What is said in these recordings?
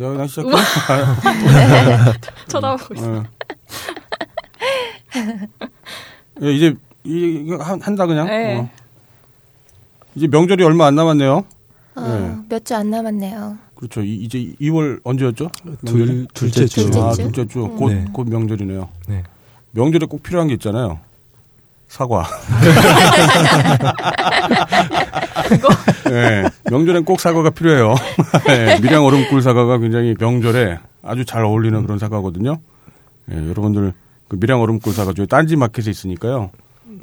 내가 나 시작해. 쳐다보고 있어. 예, 이제 이거 한, 한다 그냥. 네. 어. 이제 명절이 얼마 안 남았네요. 어, 네. 몇주 안 남았네요. 그렇죠. 이, 이제 2월 언제였죠? 둘, 명절이? 둘째 주. 둘째 아, 주. 둘째 주. 곧, 네. 곧 명절이네요. 네. 명절에 꼭 필요한 게 있잖아요. 사과. 네, 명절엔 꼭 사과가 필요해요. 네, 밀양 얼음꿀 사과가 굉장히 명절에 아주 잘 어울리는 그런 사과거든요. 네, 여러분들 그 밀양 얼음꿀 사과 저희 딴지 마켓에 있으니까요.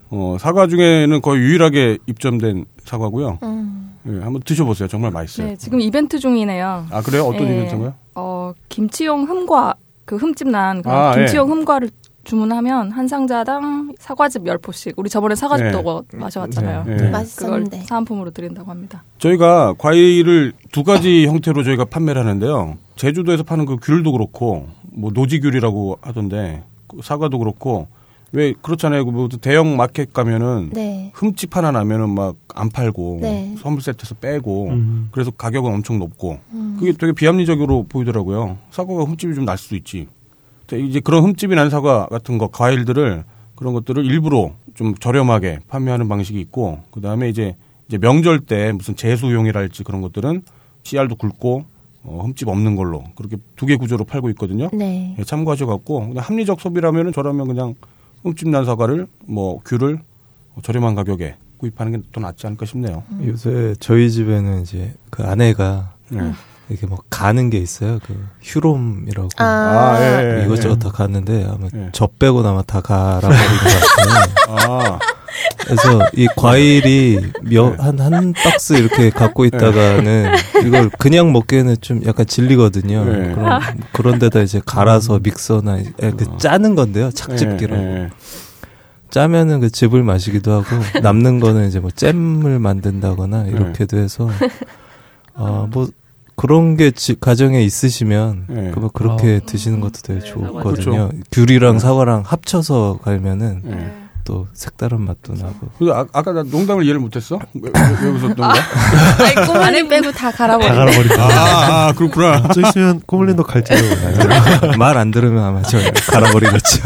어, 사과 중에는 거의 유일하게 입점된 사과고요. 음. 네, 한번 드셔보세요. 정말 맛있어요. 네, 지금 이벤트 중이네요. 아 그래요? 어떤 예. 이벤트인가요? 어, 김치용 흠과 그 흠집 난 아, 김치용 흠과를 주문하면 한 상자당 사과즙 10포씩. 우리 저번에 사과즙도 네. 뭐 마셔봤잖아요. 네. 그걸 맛있었는데. 사은품으로 드린다고 합니다. 저희가 과일을 두 가지 형태로 저희가 판매를 하는데요. 제주도에서 파는 그 귤도 그렇고 뭐 노지귤이라고 하던데 그 사과도 그렇고 왜 그렇잖아요. 그뭐 대형 마켓 가면은 네. 흠집 하나 나면은 막 안 팔고 네. 선물 세트에서 빼고 음. 그래서 가격은 엄청 높고 음. 그게 되게 비합리적으로 보이더라고요. 사과가 흠집이 좀 날 수도 있지. 근데 이제 그런 흠집이 난 사과 같은 거 과일들을 그런 것들을 일부러 좀 저렴하게 판매하는 방식이 있고 그 다음에 이제 이제 명절 때 무슨 제수용이랄지 그런 것들은 씨알도 굵고 어, 흠집 없는 걸로 그렇게 두 개 구조로 팔고 있거든요. 네. 예, 참고하셔갖고 그냥 합리적 소비라면은 저라면 그냥 흠집 난 사과를 뭐 귤을 저렴한 가격에 구입하는 게 더 낫지 않을까 싶네요. 요새 저희 집에는 이제 그 아내가 네. 이렇게 뭐 가는 게 있어요. 그 휴롬이라고. 아, 아, 예, 예. 이것저것 다 갔는데 아마 예. 저 빼고 아마 다 갈아버린 것 같아요. 아, 그래서 이 과일이 한한 박스 이렇게 갖고 있다가는 이걸 그냥 먹기에는 좀 약간 질리거든요. 네. 그런 그런 데다 이제 갈아서 믹서나 이렇게 짜는 건데요. 착즙기로. 예, 예. 짜면은 그 즙을 마시기도 하고 남는 거는 이제 뭐 잼을 만든다거나 이렇게도 해서 어뭐 그런 게 지, 가정에 있으시면 네. 그뭐 그렇게 아. 드시는 것도 되게 네, 좋거든요. 그렇죠. 귤이랑 네. 사과랑 합쳐서 갈면은 예. 또 색다른 맛도 나고. 그 아, 아까 나 농담을 이해를 못했어? 왜, 왜, 왜 웃었던 거야? 안에 빼고 다다 갈아버리네. 갈아버린다. 아, 아, 그렇구나. 저 있으면 꼬물린도 갈지도 몰라요. 말안 들으면 아마 저 갈아버리겠죠.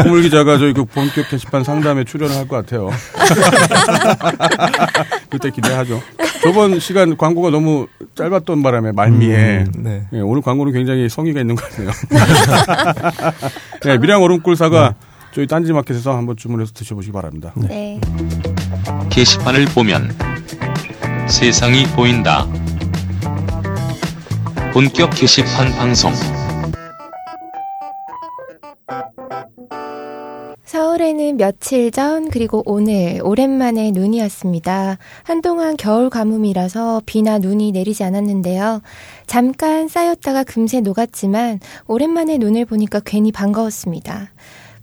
꾸물 기자가 저희 그 본격 게시판 상담에 출연을 할 것 같아요. 그때 기대하죠. 저번 시간 광고가 너무 짧았던 바람에 말미에 음, 네. 예, 오늘 광고는 굉장히 성의가 있는 것 같네요. 네, 밀양 얼음꿀 사과 저희 딴지마켓에서 한번 주문해서 드셔보시기 바랍니다. 네. 게시판을 보면 세상이 보인다. 본격 게시판 방송. 서울에는 며칠 전 그리고 오늘 오랜만에 눈이 왔습니다. 한동안 겨울 가뭄이라서 비나 눈이 내리지 않았는데요. 잠깐 쌓였다가 금세 녹았지만 오랜만에 눈을 보니까 괜히 반가웠습니다.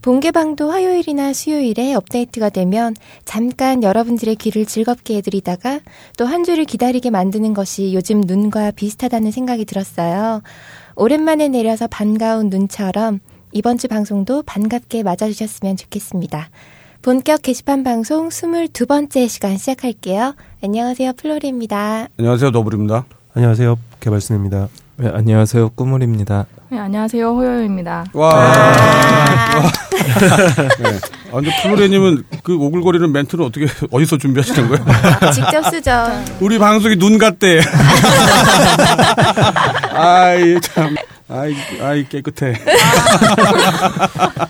본게방도 화요일이나 수요일에 업데이트가 되면 잠깐 여러분들의 귀를 즐겁게 해드리다가 또 한 주를 기다리게 만드는 것이 요즘 눈과 비슷하다는 생각이 들었어요. 오랜만에 내려서 반가운 눈처럼 이번 주 방송도 반갑게 맞아주셨으면 좋겠습니다. 본격 게시판 방송 22번째 시간 시작할게요. 안녕하세요. 플로리입니다. 안녕하세요, 너블입니다. 안녕하세요. 개발순입니다. 네, 안녕하세요. 꾸물입니다. 네, 안녕하세요. 호요입니다. 와. 네. 아, 근데 플로레님은 그 오글거리는 멘트는 어떻게, 어디서 준비하시는 거예요? 직접 쓰죠. 우리 방송이 눈 같대. 아이, 참. 아이, 아이, 깨끗해.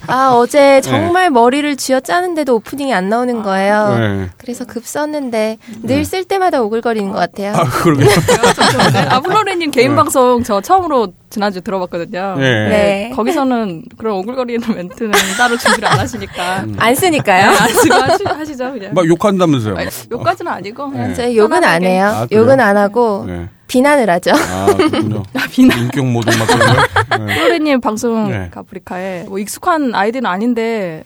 아, 어제 정말 머리를 쥐어 짜는데도 오프닝이 안 나오는 거예요. 네. 그래서 급 썼는데 늘 쓸 때마다 오글거리는 것 같아요. 아, 그러게요. 아, 플로레님 개인 네. 방송 저 처음으로 지난주 들어봤거든요. 네. 네. 거기서는 그런 오글거리는 멘트는 따로 준비를 안 하시니까. 안 쓰니까요. 안 쓰고 하시, 하시 죠, 그냥. 막 욕한다면서요. 아니, 욕까지는 아니고. 그냥 네. 저희 욕은 안. 해요. 아? 욕은 안 하고 네. 비난을 하죠. 아, 그렇군요. 비난. 인격 모드 막 그런 거. 네. 플로레님 방송 네. 가프리카에 뭐 익숙한 아이디는 아닌데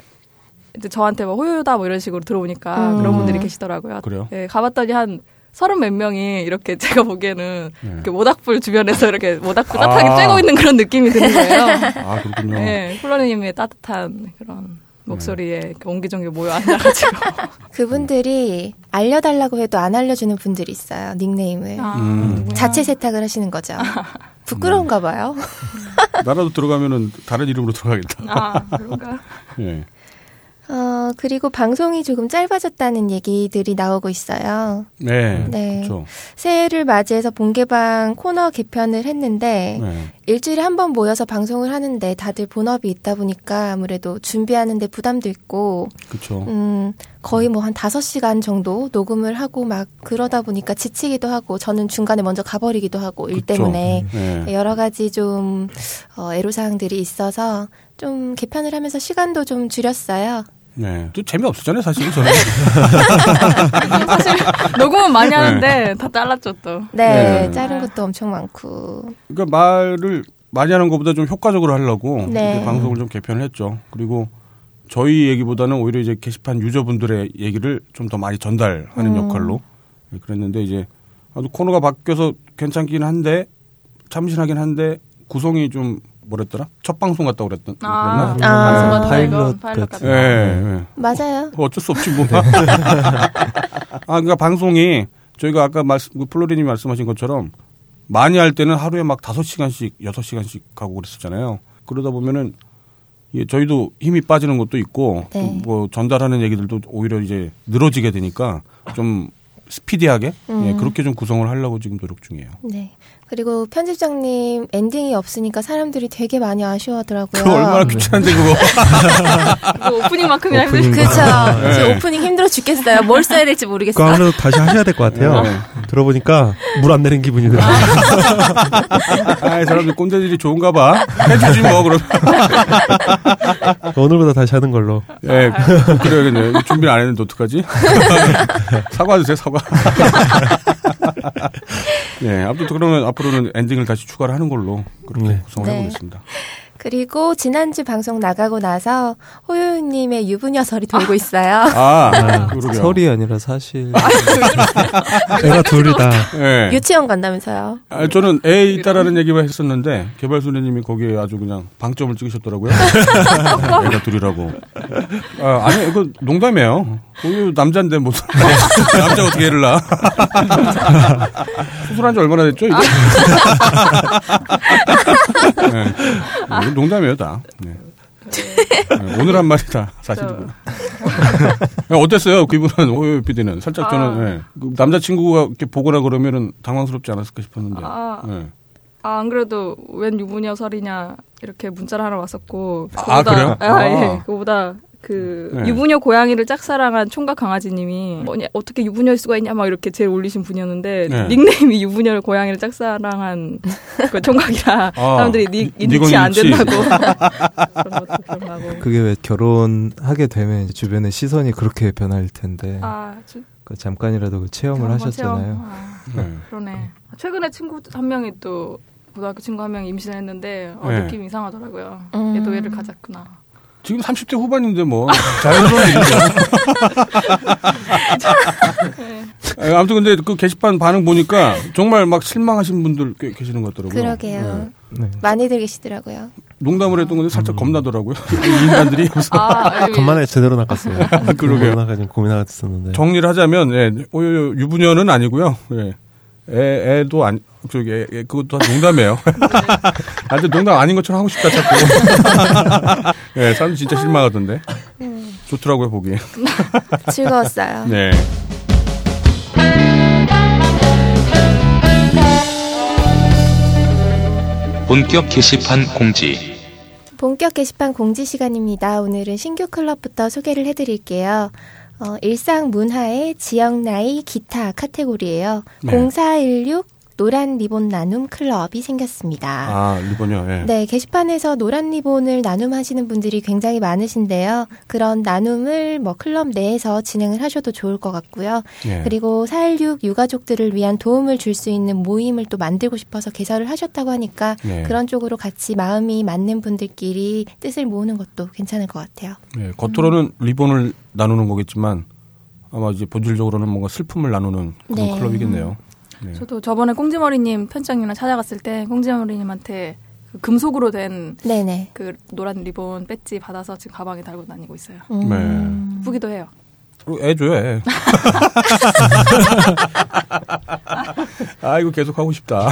이제 저한테 뭐 호요다 뭐 이런 식으로 들어오니까 음. 그런 분들이 계시더라고요. 그래요? 예, 가봤더니 한 서른 몇 명이 이렇게 제가 보기에는 네. 이렇게 모닥불 주변에서 이렇게 모닥불 따뜻하게 아. 쬐고 있는 그런 느낌이 드는 거예요. 아, 그렇군요. 네, 플로레님의 따뜻한 그런 목소리에 이렇게 옹기종기 모여 앉아가지고. 그분들이 알려달라고 해도 안 알려주는 분들이 있어요. 닉네임을. 아, 음. 자체 세탁을 하시는 거죠. 부끄러운가 봐요. 나라도 들어가면은 다른 이름으로 들어가겠다. 아, 그런가? 예. 어, 그리고 방송이 조금 짧아졌다는 얘기들이 나오고 있어요. 네. 네. 그렇죠. 새해를 맞이해서 본개방 코너 개편을 했는데 네. 일주일에 한 번 모여서 방송을 하는데 다들 본업이 있다 보니까 아무래도 준비하는데 부담도 있고 그렇죠. 음, 거의 뭐 한 다섯 시간 정도 녹음을 하고 막 그러다 보니까 지치기도 하고 저는 중간에 먼저 가버리기도 하고 일 그쵸. 때문에 네. 여러 가지 좀 어, 애로사항들이 있어서 좀 개편을 하면서 시간도 좀 줄였어요. 네. 또 재미없었잖아요, 사실 저는. 사실 녹음은 많이 네. 하는데 다 잘랐죠 또. 네, 네. 자른 것도 엄청 많고. 그러니까 말을 많이 하는 것보다 좀 효과적으로 하려고 네. 방송을 좀 개편을 했죠. 그리고 저희 얘기보다는 오히려 이제 게시판 유저분들의 얘기를 좀 더 많이 전달하는 음. 역할로 네, 그랬는데 이제 아주 코너가 바뀌어서 괜찮긴 한데 참신하긴 한데 구성이 좀 뭐랬더라? 첫 방송 같다고 그랬던 아, 그랬나? 아. 방송 같다, 파일럿 이거. 파일럿 같은. 예. 예. 맞아요. 뭐 어쩔 수 없지 뭐. 아, 그러니까 방송이 저희가 아까 말씀, 그 플로리님이 말씀하신 것처럼 많이 할 때는 하루에 막 다섯 시간씩, 여섯 시간씩 가고 그랬었잖아요. 그러다 보면은 예, 저희도 힘이 빠지는 것도 있고 네. 또뭐 전달하는 얘기들도 오히려 이제 늘어지게 되니까 좀 스피디하게 예, 음. 그렇게 좀 구성을 하려고 지금 노력 중이에요. 네. 그리고 편집장님 엔딩이 없으니까 사람들이 되게 많이 아쉬워하더라고요. 그거 얼마나 귀찮은데 그거. 이거 오프닝만큼이나 힘들. 그쵸. 네. 오프닝 힘들어 죽겠어요. 뭘 써야 될지 그거 모르겠어요. 아무래도 다시 하셔야 될 것 같아요. 네. 들어보니까 물 안 내린 기분이 들어요. 아, 사람들 꼰대들이 좋은가 봐. 해주지 뭐 그럼. 오늘보다 다시 하는 걸로. 예, 그래야겠네요. 준비를 안 했는데 어떡하지? 사과 주세요, 사과. 예, 아무튼 그러면 앞으로는 엔딩을 다시 추가를 하는 걸로 그렇게 네. 구성을 네. 해보겠습니다. 그리고 지난주 방송 나가고 나서 호요님의 유부녀 설이 돌고 있어요. 아, 아, 그러게요. 설이 아니라 사실 애가 둘이다. 예. 유치원 간다면서요. 아, 저는 애 있다라는 얘기만 했었는데 개발소녀님이 거기에 아주 그냥 방점을 찍으셨더라고요. 애가 둘이라고. 아, 아니, 이거 농담이에요. 거기 남자인데 뭐 남자 어떻게 애를 낳아? 수술한 지 얼마나 됐죠? 이거? 네. 농담이에요, 다. 네. 네, 오늘 한 말이 다, 사실이고. 어땠어요, 그분은, 오요 PD는? 살짝 저는, 아. 예. 그 남자친구가 이렇게 보거나 그러면은 당황스럽지 않았을까 싶었는데. 아. 예. 아, 안 그래도 웬 유부녀설이냐 이렇게 문자를 하나 왔었고. 아, 그래요? 아, 아. 예. 그거보다 그 네. 유부녀 고양이를 짝사랑한 총각 강아지님이 뭐냐 어떻게 유부녀일 수가 있냐 막 이렇게 제일 올리신 분이었는데 네. 닉네임이 유부녀 고양이를 짝사랑한 그 총각이라 아, 사람들이 닉언일치 안 된다고 그런 것도 기억나고. 그게 왜 결혼하게 되면 이제 주변의 시선이 그렇게 변할 텐데 아, 주- 그 잠깐이라도 그 체험을 하셨잖아요. 체험. 아, 네. 그러네. 최근에 친구 한 명이 또 고등학교 친구 한 명이 임신했는데 어, 네. 느낌이 이상하더라고요. 음. 얘도 얘를 가졌구나. 지금 30대 후반인데 뭐 자연스러운 일이죠. 예, 아무튼 근데 그 게시판 반응 보니까 정말 막 실망하신 분들 꽤 계시는 것 같더라고요. 그러게요. 예. 네. 많이들 계시더라고요. 농담을 했던 건데 살짝 겁나더라고요. 이 인간들이 아, 간만에 제대로 낚았어요. 그러게요. 나가 좀 고민하고 있었는데. 정리를 하자면 예, 오, 요- 유부녀는 아니고요. 예. 애, 애도 아니 저기 애, 애, 그것도 다 농담이에요. 아, 근데 농담 아닌 것처럼 하고 싶다 자꾸. 예, 사람 진짜 실망하던데. 좋더라고요 보기에. 즐거웠어요. 네. 본격 게시판 공지. 본격 게시판 공지 시간입니다. 오늘은 신규 클럽부터 소개를 해드릴게요. 어, 일상 문화의 지역 나이 기타 카테고리예요. 네. 0416 노란 리본 나눔 클럽이 생겼습니다. 아 리본요. 예. 네, 게시판에서 노란 리본을 나눔하시는 분들이 굉장히 많으신데요. 그런 나눔을 뭐 클럽 내에서 진행을 하셔도 좋을 것 같고요. 예. 그리고 416 유가족들을 위한 도움을 줄 수 있는 모임을 또 만들고 싶어서 개설을 하셨다고 하니까 예. 그런 쪽으로 같이 마음이 맞는 분들끼리 뜻을 모으는 것도 괜찮을 것 같아요. 예, 겉으로는 리본을 나누는 거겠지만 아마 이제 본질적으로는 뭔가 슬픔을 나누는 그런 네. 클럽이겠네요. 네. 저도 저번에 꽁지머리님 편장님이랑 찾아갔을 때 꽁지머리님한테 그 금속으로 된 그. 노란 리본 배지 받아서 지금 가방에 달고 다니고 있어요. 음. 후기도 해요. 어, 애 줘요, 애. 아 이거 계속 하고 싶다.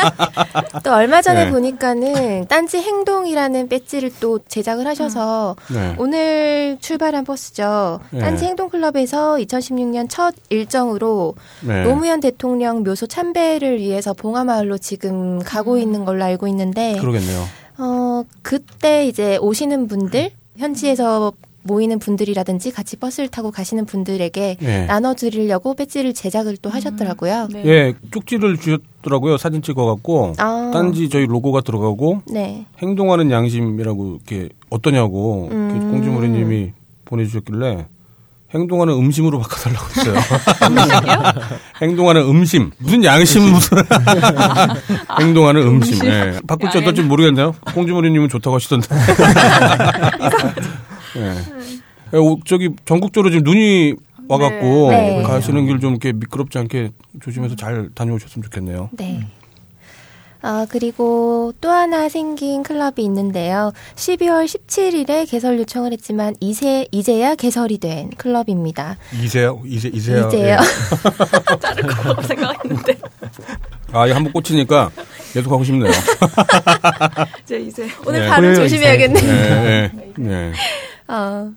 또 얼마 전에 네. 보니까는 딴지 행동이라는 배지를 또 제작을 하셔서 네. 오늘 출발한 버스죠. 네. 딴지 행동클럽에서 2016년 첫 일정으로 네. 노무현 대통령 묘소 참배를 위해서 봉화마을로 지금 가고 있는 걸로 알고 있는데 그러겠네요. 어 그때 이제 오시는 분들 현지에서 모이는 분들이라든지 같이 버스를 타고 가시는 분들에게 예. 나눠드리려고 배지를 제작을 또 하셨더라고요. 네. 예, 쪽지를 주셨더라고요. 사진 찍어갖고 아. 딴지 저희 로고가 들어가고 네. 행동하는 양심이라고 이렇게 어떠냐고 음. 공주머리님이 보내주셨길래 행동하는 음심으로 바꿔달라고 했어요. 행동하는 음심 무슨 양심 무슨 행동하는 음심. 음심. 예. 바꿀지 야, 어떨지 모르겠네요. 공주머리님은 좋다고 하시던데. 예. 예, 오, 저기 전국적으로 지금 눈이 와갖고 네. 네. 가시는 길 좀 이렇게 미끄럽지 않게 조심해서 잘 다녀오셨으면 좋겠네요. 네. 아, 그리고 또 하나 생긴 클럽이 있는데요. 12월 17일에 개설 요청을 했지만 이제, 이제야 개설이 된 클럽입니다. 이세요, 이세, 이세요. 이제요. 예. 자를 거라고 생각했는데 아, 이거 한번 꽂히니까 계속 하고 싶네요. 이제 이제 오늘 네. 발음 토요일 조심해야겠네. 네, 네, 네. 어,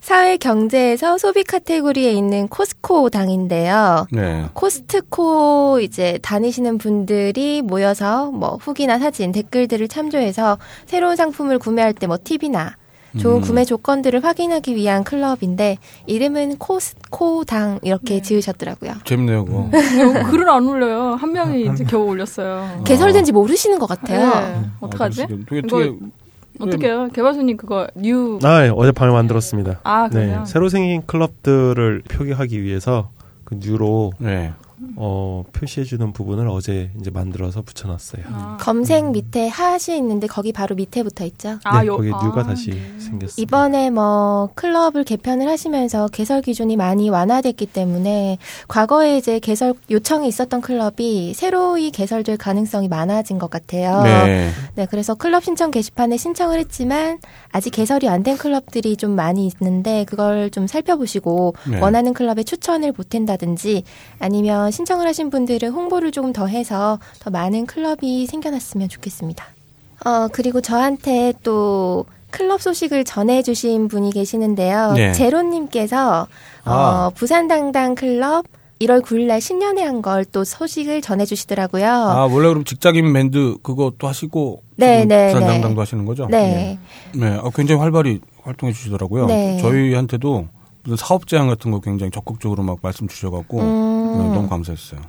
사회 경제에서 소비 카테고리에 있는 코스코 당인데요. 네. 코스트코 이제 다니시는 분들이 모여서 뭐 후기나 사진, 댓글들을 참조해서 새로운 상품을 구매할 때 뭐 팁이나 좋은 음. 구매 조건들을 확인하기 위한 클럽인데 이름은 코스코당 이렇게 네. 지으셨더라고요. 재밌네요, 그거. 어, 글을 안 올려요. 한 명이 이제 겨우 올렸어요. 개설된지 모르시는 것 같아요. 네. 어떡하지? 아, 되게, 이거 어떡해요? 개발소님 그거 new. 아, 예, 어젯밤에 만들었습니다. 아, 네, 그래요? 새로 생긴 클럽들을 표기하기 위해서 그 new로 네. 어, 표시해주는 부분을 어제 이제 만들어서 붙여놨어요. 아. 검색 밑에 핫이 있는데 거기 바로 밑에 붙어 있죠. 아, 네, 요- 거기 new가 아, 다시 네. 생겼습니다. 이번에 뭐 클럽을 개편을 하시면서 개설 기준이 많이 완화됐기 때문에 과거에 이제 개설 요청이 있었던 클럽이 새로이 개설될 가능성이 많아진 것 같아요. 네. 네, 그래서 클럽 신청 게시판에 신청을 했지만 아직 개설이 안 된 클럽들이 좀 많이 있는데 그걸 좀 살펴보시고 네. 원하는 클럽에 추천을 보탠다든지 아니면 신청을 하신 분들은 홍보를 조금 더 해서 더 많은 클럽이 생겨났으면 좋겠습니다. 어, 그리고 저한테 또 클럽 소식을 전해주신 분이 계시는데요. 네. 제로님께서 어, 아. 부산당당 클럽 1월 9일날 신년회 한 걸 또 소식을 전해주시더라고요. 아, 원래 그럼 직장인 밴드 그것도 하시고. 네, 지금 네, 부산당당도 네. 하시는 거죠? 네. 네. 아, 굉장히 활발히 활동해 주시더라고요. 네. 저희한테도 무슨 사업 제안 같은 거 굉장히 적극적으로 막 말씀 주셔갖고. 음. 네, 너무 감사했어요.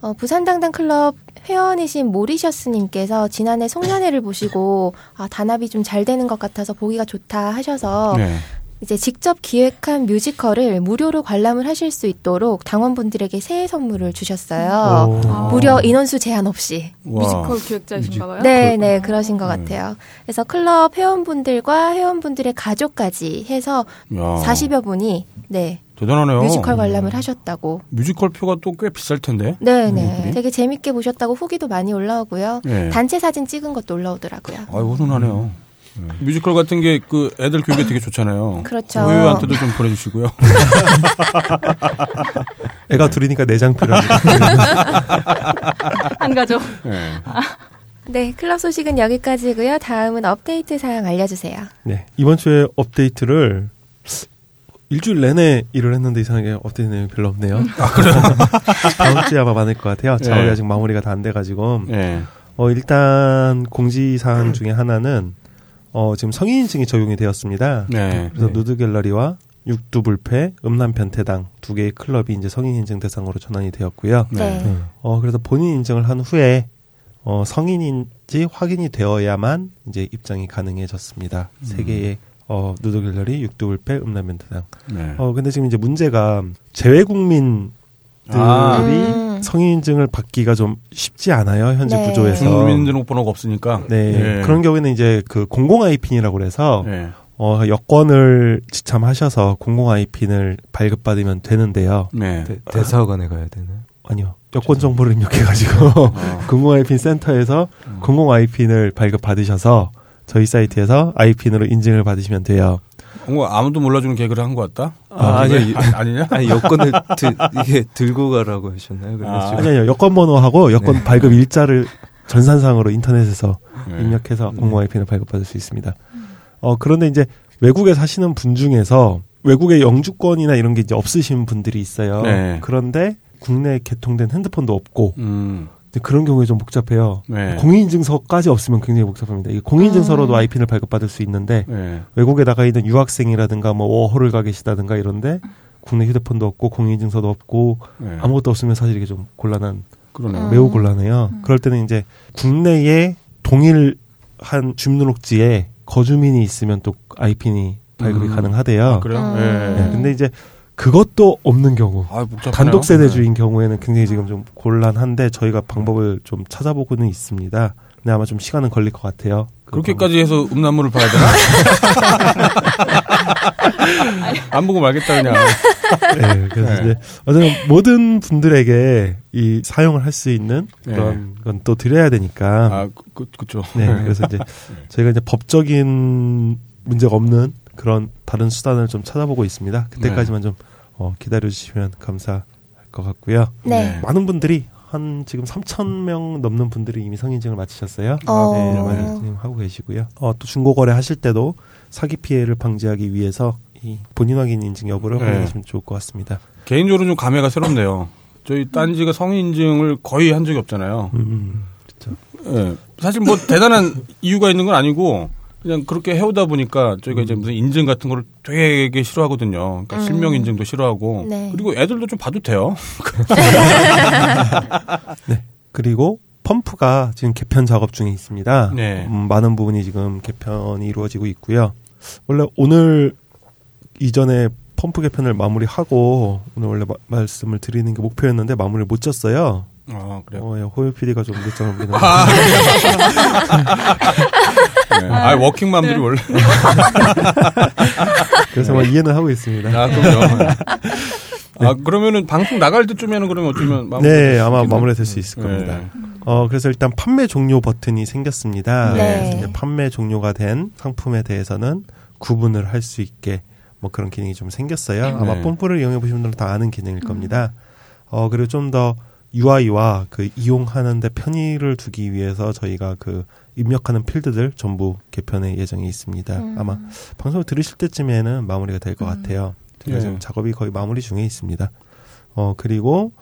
어, 부산당당 클럽 회원이신 모리셔스님께서 지난해 송년회를 보시고 아, 단합이 좀 잘 되는 것 같아서 보기가 좋다 하셔서 네. 이제 직접 기획한 뮤지컬을 무료로 관람을 하실 수 있도록 당원분들에게 새해 선물을 주셨어요. 오. 아. 무려 인원수 제한 없이. 와. 뮤지컬 기획자이신가 봐요? 네, 네, 그러신 것 네. 같아요. 그래서 클럽 회원분들과 회원분들의 가족까지 해서 야. 40여 분이 네, 대단하네요. 뮤지컬 관람을 하셨다고. 뮤지컬 표가 또 꽤 비쌀 텐데. 네, 음, 네. 되게 재밌게 보셨다고 후기도 많이 올라오고요. 네. 단체 사진 찍은 것도 올라오더라고요. 아유, 훈훈하네요. 네. 뮤지컬 같은 게 그 애들 교육에 되게 좋잖아요. 그렇죠. 호요한테도 좀 보내주시고요. 애가 둘이니까 내장 필요합니다. 한 가족. 네. 네, 클럽 소식은 여기까지고요. 다음은 업데이트 사항 알려주세요. 네, 이번 주에 업데이트를 일주일 내내 일을 했는데 이상하게 업데이트 내용이 별로 없네요. 다음 주에 아마 많을 것 같아요. 네. 아직 마무리가 다 안 돼가지고. 네. 어, 일단 공지사항 중에 하나는 어, 지금 성인 인증이 적용이 되었습니다. 네. 그래서 누드 갤러리와 육두 불패, 음란 변태당 두 개의 클럽이 이제 성인 인증 대상으로 전환이 되었고요. 네. 네. 어, 그래서 본인 인증을 한 후에 어, 성인인지 확인이 되어야만 이제 입장이 가능해졌습니다. 세 개의 어, 누드 갤러리, 육두불패, 음란 변태당. 네. 어, 근데 지금 이제 문제가 재외 국민들이 아. 음. 성인 인증을 받기가 좀 쉽지 않아요. 현재 네. 구조에서. 국민등록번호가 없으니까. 네. 그런 경우에는 이제 그 공공 아이핀이라고 그래서 네. 어, 여권을 지참하셔서 공공 아이핀을 발급받으면 되는데요. 네. 대, 대사관에 가야 되나요? 아니요. 여권 정보를 입력해가지고 어. 공공 아이핀 센터에서 공공 아이핀을 발급받으셔서 저희 사이트에서 아이핀으로 인증을 받으시면 돼요. 뭔가 아무도 몰라주는 개그를 한 것 같다. 아, 아 니요. 이- 아니, 아니냐? 아니 여권을 들, 이게 들고 가라고 하셨나요? 아. 아니요 여권 번호하고 여권 네. 발급 일자를 전산상으로 인터넷에서 네. 입력해서 공공 IPN을 발급받을 수 있습니다. 어 그런데 이제 외국에 사시는 분 중에서 외국의 영주권이나 이런 게 이제 없으신 분들이 있어요. 네. 그런데 국내에 개통된 핸드폰도 없고 음, 그런 경우에 좀 복잡해요. 네. 공인인증서까지 없으면 굉장히 복잡합니다. 이게 공인인증서로도 아. IPN을 발급받을 수 있는데 네. 외국에 나가 있는 유학생이라든가 뭐 워홀을 가 계시다든가 이런데 국내 휴대폰도 없고 공인인증서도 없고 네. 아무것도 없으면 사실 이게 좀 곤란한 그러네요. 음. 매우 곤란해요. 그럴 때는 이제 국내에 동일한 주민등록지에 거주민이 있으면 또 IPN이 발급이 음. 가능하대요. 아, 그래요? 음. 네. 네, 근데 이제 그것도 없는 경우 아. 단독 세대주인 경우에는 굉장히 지금 좀 곤란한데 저희가 방법을 좀 찾아보고는 있습니다. 근데 아마 좀 시간은 걸릴 것 같아요. 그 그렇게까지 해서 음란물을 봐야 되나? 안 보고 말겠다 그냥. 방법. 네, 그래서 네. 이제 어쨌든 모든 분들에게 이 사용을 할 수 있는 네. 그런 건또 드려야 되니까 아, 그, 그, 그쵸. 네, 그래서 이제 저희가 이제 법적인 문제가 없는 그런 다른 수단을 좀 찾아보고 있습니다. 그때까지만 좀 어, 기다려 주시면 감사할 것 같고요. 네. 많은 분들이 한 지금 3천 명 넘는 분들이 이미 성인증을 마치셨어요. 어. 네, 많이 지금 하고 계시고요. 어, 또 중고 거래 하실 때도 사기 피해를 방지하기 위해서 이 본인 확인 인증 여부를 네. 확인하시면 좋을 것 같습니다. 개인적으로 좀 감회가 새롭네요. 저희 딴지가 성인 인증을 거의 한 적이 없잖아요. 음, 그렇죠. 예. 사실 뭐 대단한 이유가 있는 건 아니고 그냥 그렇게 해오다 보니까 저희가 이제 무슨 인증 같은 거를 되게 싫어하거든요. 그러니까 음. 실명 인증도 싫어하고 네. 그리고 애들도 좀 봐도 돼요. 그리고 펌프가 지금 개편 작업 중에 있습니다. 네. 음, 많은 부분이 지금 개편이 이루어지고 있고요. 원래 오늘 이전에 펌프 개편을 마무리하고 오늘 원래 마- 말씀을 드리는 게 목표였는데 마무리를 못 졌어요. 아 그래요. 어, 예, 호요 PD가 좀 늦장을 부리는 네. 아 워킹맘들이 원래 그래서 뭐 이해는 하고 있습니다. 아 그럼요. 아 그러면은 방송 나갈 때쯤에는 그러면 어쩌면 마무리 네, 아마 마무리될 수 있을 겁니다. 네. 어, 그래서 일단 판매 종료 버튼이 생겼습니다. 네. 판매 종료가 된 상품에 대해서는 구분을 할 수 있게 뭐 그런 기능이 좀 생겼어요. 아마 네. 뽐뿌를 이용해 보신 분들은 다 아는 기능일 겁니다. 어, 그리고 좀 더 UI와 그 이용하는데 편의를 두기 위해서 저희가 그 입력하는 필드들 전부 개편의 예정이 있습니다. 음. 아마 방송을 들으실 때쯤에는 마무리가 될것 음. 같아요. 저희가 예. 지금 작업이 거의 마무리 중에 있습니다. 어, 그리고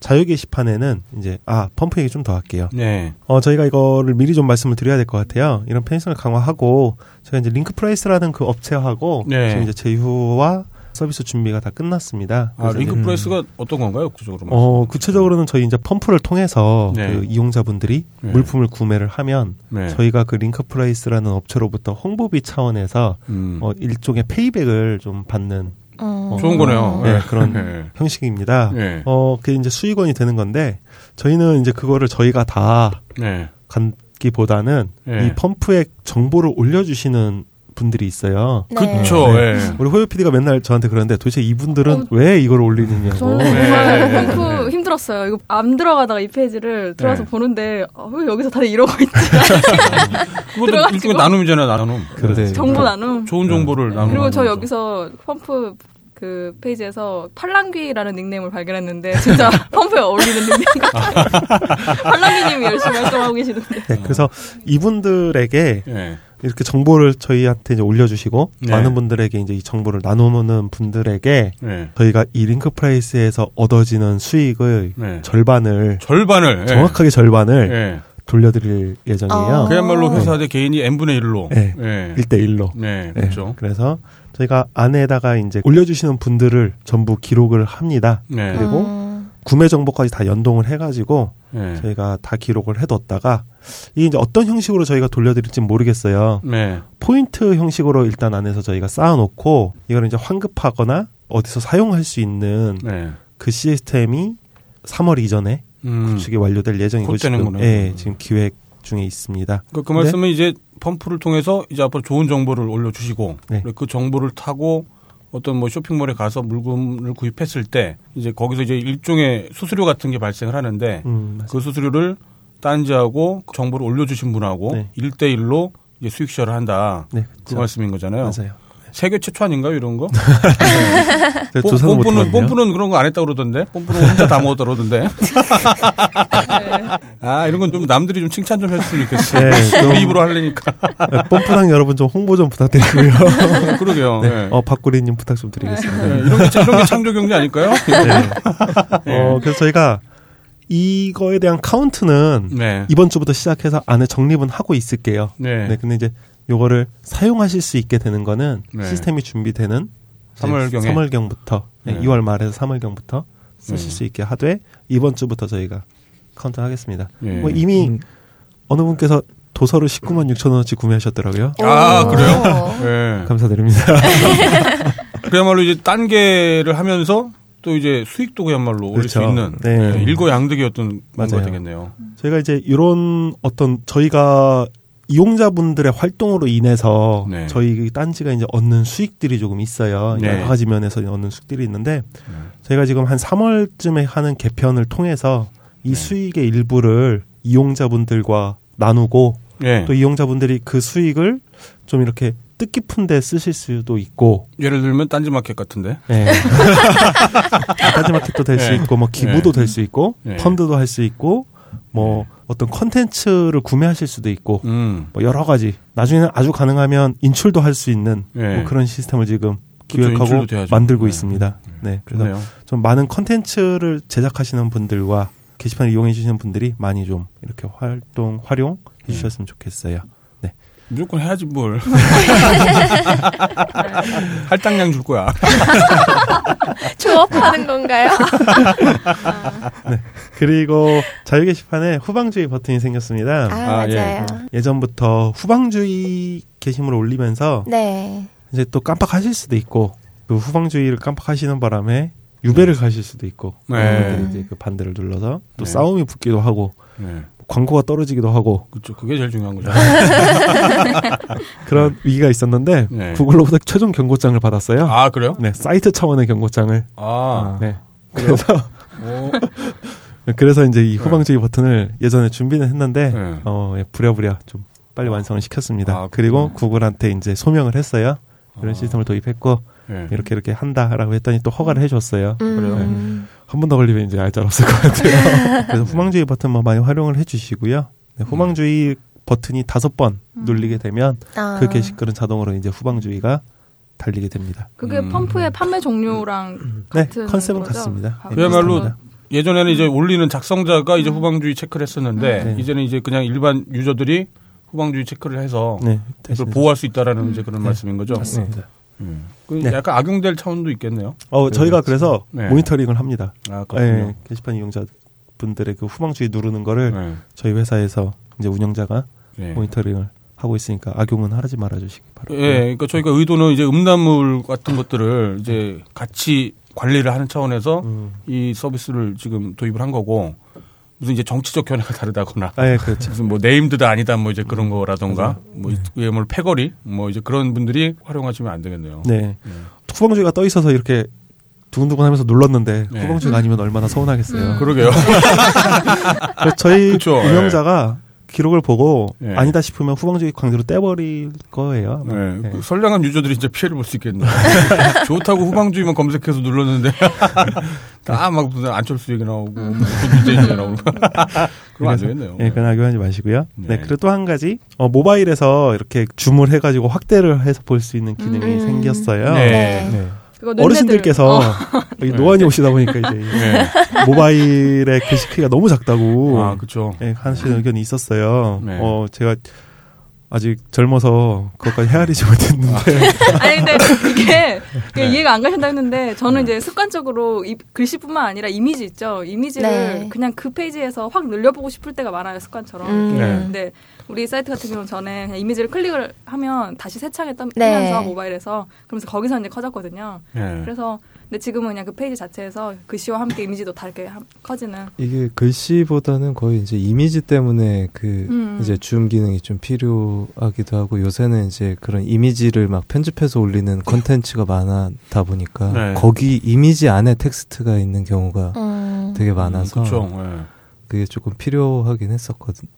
자유 게시판에는 이제 아 펌프 얘기 좀 더 할게요. 네. 어 저희가 이거를 미리 좀 말씀을 드려야 될 것 같아요. 이런 편의성을 강화하고 저희가 이제 링크 프라이스라는 그 업체하고 네. 지금 이제 제휴와 서비스 준비가 다 끝났습니다. 아 링크 이제, 프라이스가 어떤 건가요 구조적으로? 어 구체적으로는 저희 이제 펌프를 통해서 네. 그 이용자분들이 네. 물품을 구매를 하면 네. 저희가 그 링크 프라이스라는 업체로부터 홍보비 차원에서 음. 어 일종의 payback을 좀 받는 어. 좋은 거네요. 네, 그런 네. 형식입니다. 네. 어, 그게 이제 수익원이 되는 건데, 저희는 이제 그거를 저희가 다 네. 갖기보다는 네. 이 펌프에 정보를 올려주시는 분들이 있어요. 네. 그쵸. 네. 예. 우리 호요 PD가 맨날 저한테 그러는데 도대체 이분들은 어, 왜 이걸 올리느냐고. 저는 네. 정말 네. 펌프 힘들었어요. 이거 안 들어가다가 이 페이지를 들어가서 네. 보는데 아, 왜 여기서 다들 이러고 있지? 그것도. 일종의 나눔이잖아요, 나눔. 그렇죠. 네. 정보 나눔. 좋은 정보를 나누는 그리고 저. 여기서 펌프 그 페이지에서 팔랑귀라는 닉네임을 발견했는데 진짜 펌프에 어울리는 닉네임 같아요. 팔랑귀님이 열심히 활동하고 계시는데. 네, 그래서 이분들에게 예. 이렇게 정보를 저희한테 이제 올려주시고 네. 많은 분들에게 이제 이 정보를 나누는 분들에게 예. 저희가 이 링크 프라이스에서 얻어지는 수익의 네. 절반을 절반을 예. 정확하게 절반을 예. 돌려드릴 예정이에요. 어. 그야말로 회사 대 개인이 n분의 1로. 네. 예. 1대 1로. 네, 그렇죠. 그래서 저희가 안에다가 이제 올려주시는 분들을 전부 기록을 합니다. 네. 그리고 음. 구매 정보까지 다 연동을 해가지고 네. 저희가 다 기록을 해뒀다가 이게 이제 어떤 형식으로 저희가 돌려드릴지 모르겠어요. 네. 포인트 형식으로 일단 안에서 저희가 쌓아놓고 이걸 이제 환급하거나 어디서 사용할 수 있는 네. 그 시스템이 3월 이전에 음. 구축이 완료될 예정이고 곧 지금. 예, 지금 기획 중에 있습니다. 그, 그 말씀은 이제 펌프를 통해서 이제 앞으로 좋은 정보를 올려주시고 네. 그 정보를 타고 어떤 뭐 쇼핑몰에 가서 물건을 구입했을 때 이제 거기서 이제 일종의 수수료 같은 게 발생을 하는데 음, 그 수수료를 딴지하고 그 정보를 올려주신 분하고 네. 일 1대1로 이제 수익 쉐어를 한다. 네, 그 그렇죠. 말씀인 거잖아요. 맞아요. 세계 최초 아닌가요 이런 거? 제가 뽐- 못 뽐뿌는. 뽐뿌는 그런 거 안 했다 그러던데. 뽐뿌는 혼자 다 먹었다 그러던데. 아 이런 건 좀 남들이 좀 칭찬 좀 해줬으면 좋겠어요. 네, 좀- 입으로 하려니까. 뽐뿌당 여러분 좀 홍보 좀 부탁드리고요. 그러게요. 네. 어, 박구리님 부탁 좀 드리겠습니다. 네, 이런 게 참- 이런 게 창조 경제 아닐까요? 네. 어, 그래서 저희가 이거에 대한 카운트는 네. 이번 주부터 시작해서 안에 적립은 하고 있을게요. 네. 네, 근데 이제 요거를 사용하실 수 있게 되는 거는 네. 시스템이 준비되는 3월경에. 3월경부터 네. 2월 말에서 3월경부터 쓰실 네. 수 있게 하되 이번 주부터 저희가 카운트 하겠습니다. 예. 뭐 이미 음. 어느 분께서 도서를 19만 6천 원어치 구매하셨더라고요. 아, 오. 그래요? 네. 감사드립니다. 그야말로 이제 단계를 하면서 또 이제 수익도 그야말로 올릴 수 그렇죠. 있는 네. 네, 뭔가 맞아요. 되겠네요. 저희가 이제 이런 어떤 저희가 이용자분들의 활동으로 인해서 네. 저희 딴지가 이제 얻는 수익들이 조금 있어요. 네. 여러 가지 면에서 얻는 수익들이 있는데 저희가 지금 한 3월쯤에 하는 개편을 통해서 이 네. 수익의 일부를 이용자분들과 나누고 예. 또 이용자분들이 그 수익을 좀 이렇게 뜻깊은 데 쓰실 수도 있고 예를 들면 딴지마켓 같은데. 네. 딴지마켓도 될수 네. 있고 뭐 기부도 네. 될수 있고 네. 펀드도 할 수 있고 뭐 어떤 컨텐츠를 구매하실 수도 있고 음. 뭐 여러 가지 나중에는 아주 가능하면 인출도 할 수 있는 네. 뭐 그런 시스템을 지금 그렇죠. 기획하고 돼야죠. 만들고 네. 있습니다. 네, 그래서 그래요. 좀 많은 컨텐츠를 제작하시는 분들과 게시판을 이용해 주시는 분들이 많이 좀 이렇게 활동 활용해 네. 주셨으면 좋겠어요. 네. 무조건 해야지 뭘. 할당량 줄 거야. 조업하는 건가요? 그리고 자유 게시판에 후방주의 버튼이 생겼습니다. 아, 아, 예. 맞아요. 예 전부터 후방주의 게시물을 올리면서 네. 이제 또 깜빡하실 수도 있고 그 후방주의를 깜빡하시는 바람에 유배를 가실 수도 있고 네. 그런 분들이 이제 그 반대를 눌러서 또 네. 싸움이 붙기도 하고 네. 광고가 떨어지기도 하고 그렇죠. 그게 제일 중요한 거죠. 그런 위기가 있었는데 네. 구글로부터 최종 경고장을 받았어요. 아 그래요? 네 사이트 차원의 경고장을. 아. 네. 그래요? 그래서 오. 그래서 이제 이 후방주의 버튼을 예전에 준비는 했는데 네. 어 예, 부랴부랴 좀 빨리 완성을 시켰습니다. 아, 그리고 그렇구나. 구글한테 이제 소명을 했어요. 이런 아. 시스템을 도입했고 네. 이렇게 이렇게 한다라고 했더니 또 허가를 해줬어요. 음. 한 번 더 걸리면 이제 알짤 없을 것 같아요. 그래서 후방주의 버튼 뭐 많이 활용을 해주시고요. 네, 후방주의 버튼이 다섯 번 누르게 되면 아. 그 게시글은 자동으로 이제 후방주의가 달리게 됩니다. 그게 음. 펌프의 판매 종류랑 네, 같은 컨셉은 거죠? 같습니다. 아, 네, 그야말로 비슷합니다. 예전에는 이제 올리는 작성자가 이제 후방주의 체크를 했었는데 네. 이제는 이제 그냥 일반 유저들이 후방주의 체크를 해서 네, 보호할 수 있다라는 이제 그런 네. 말씀인 거죠. 맞습니다. 음. 그 네. 약간 악용될 차원도 있겠네요. 어, 저희가 그래서 네. 모니터링을 합니다. 아. 네, 게시판 이용자 분들의 그 후방주의 누르는 거를 네. 저희 회사에서 이제 운영자가 네. 모니터링을 하고 있으니까 악용은 하지 말아 주시기 바랍니다. 예, 그러니까 저희가 의도는 이제 음란물 같은 것들을 이제 같이 관리를 하는 차원에서 음. 이 서비스를 지금 도입을 한 거고 무슨 이제 정치적 견해가 다르다거나 아, 예, 그렇죠. 무슨 뭐 네임드다 아니다 뭐 이제 그런 거라던가 뭐 이게 뭐 패거리 뭐 이제 그런 분들이 활용하시면 안 되겠네요. 네. 네. 후방주의가 떠 있어서 이렇게 두근두근 하면서 눌렀는데 네. 후방주의가 아니면 얼마나 서운하겠어요. 음. 그러게요. 저희 그쵸, 운영자가 기록을 보고 네. 아니다 싶으면 후방주의 강제로 떼버릴 거예요. 네. 네. 그 선량한 유저들이 이제 피해를 볼 수 있겠네요. 좋다고 후방주의만 검색해서 눌렀는데 다 막 무슨 안철수 얘기 나오고 뭐 문재인 얘기 나오고 그럼 안 되겠네요. 예, 그건 악용하지 마시고요. 네. 네. 그리고 또 한 가지 어, 모바일에서 이렇게 줌을 해가지고 확대를 해서 볼 수 있는 기능이 음. 생겼어요. 네. 네. 네. 어르신들께서 어, 네. 노안이 오시다 보니까 이제 네. 모바일의 글씨 크기가 너무 작다고 아, 그렇죠. 예, 하시는 의견이 있었어요. 네. 어, 제가 아직 젊어서 그것까지 헤아리지 못했는데 아니 근데 이게 이게 네. 이해가 안 가신다 했는데 저는 이제 습관적으로 이, 글씨뿐만 아니라 이미지 있죠. 이미지를 네. 그냥 그 페이지에서 확 늘려보고 싶을 때가 많아요. 습관처럼. 음. 네. 근데 우리 사이트 같은 경우는 전에 그냥 이미지를 클릭을 하면 다시 새 창에 떠- 네. 뜨면서 모바일에서 그러면서 거기서 이제 커졌거든요. 네. 그래서 근데 지금은 그냥 그 페이지 자체에서 글씨와 함께 이미지도 다 이렇게 함- 커지는. 이게 글씨보다는 거의 이제 이미지 때문에 그 음. 이제 줌 기능이 좀 필요하기도 하고 요새는 이제 그런 이미지를 막 편집해서 올리는 컨텐츠가 많다 보니까 네. 거기 이미지 안에 텍스트가 있는 경우가 음. 되게 많아서 그렇죠. 네. 그게 조금 필요하긴 했었거든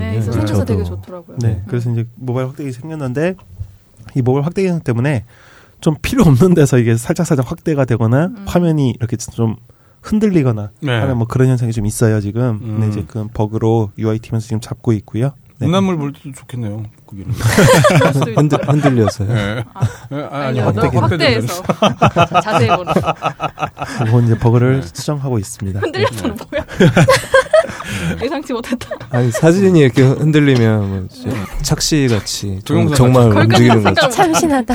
요. 네, 그래서 생겨서. 되게 좋더라고요. 네, 네. 그래서 이제 모바일 확대기 생겼는데 이 모바일 확대 기능 때문에 좀 필요 없는 데서 이게 살짝 살짝 확대가 되거나 음. 화면이 이렇게 좀 흔들리거나 네. 하는 뭐 그런 현상이 좀 있어요 지금. 음. 근데 이제 그 버그로 UI 팀에서 지금 잡고 있고요. 네. 음란물 볼 때도 좋겠네요. 거기는. 흔들, 흔들려서요. 예. 예, 아, 아니, 아니요, 확대. 확대해서 자세히 보는. 그건 이제 버그를 네. 수정하고 있습니다. 흔들려서는 뭐야? 예상치 못했다. 아니 사진이 이렇게 흔들리면 뭐 이제 착시 같이 정말. 움직이는 거죠. 참신하다.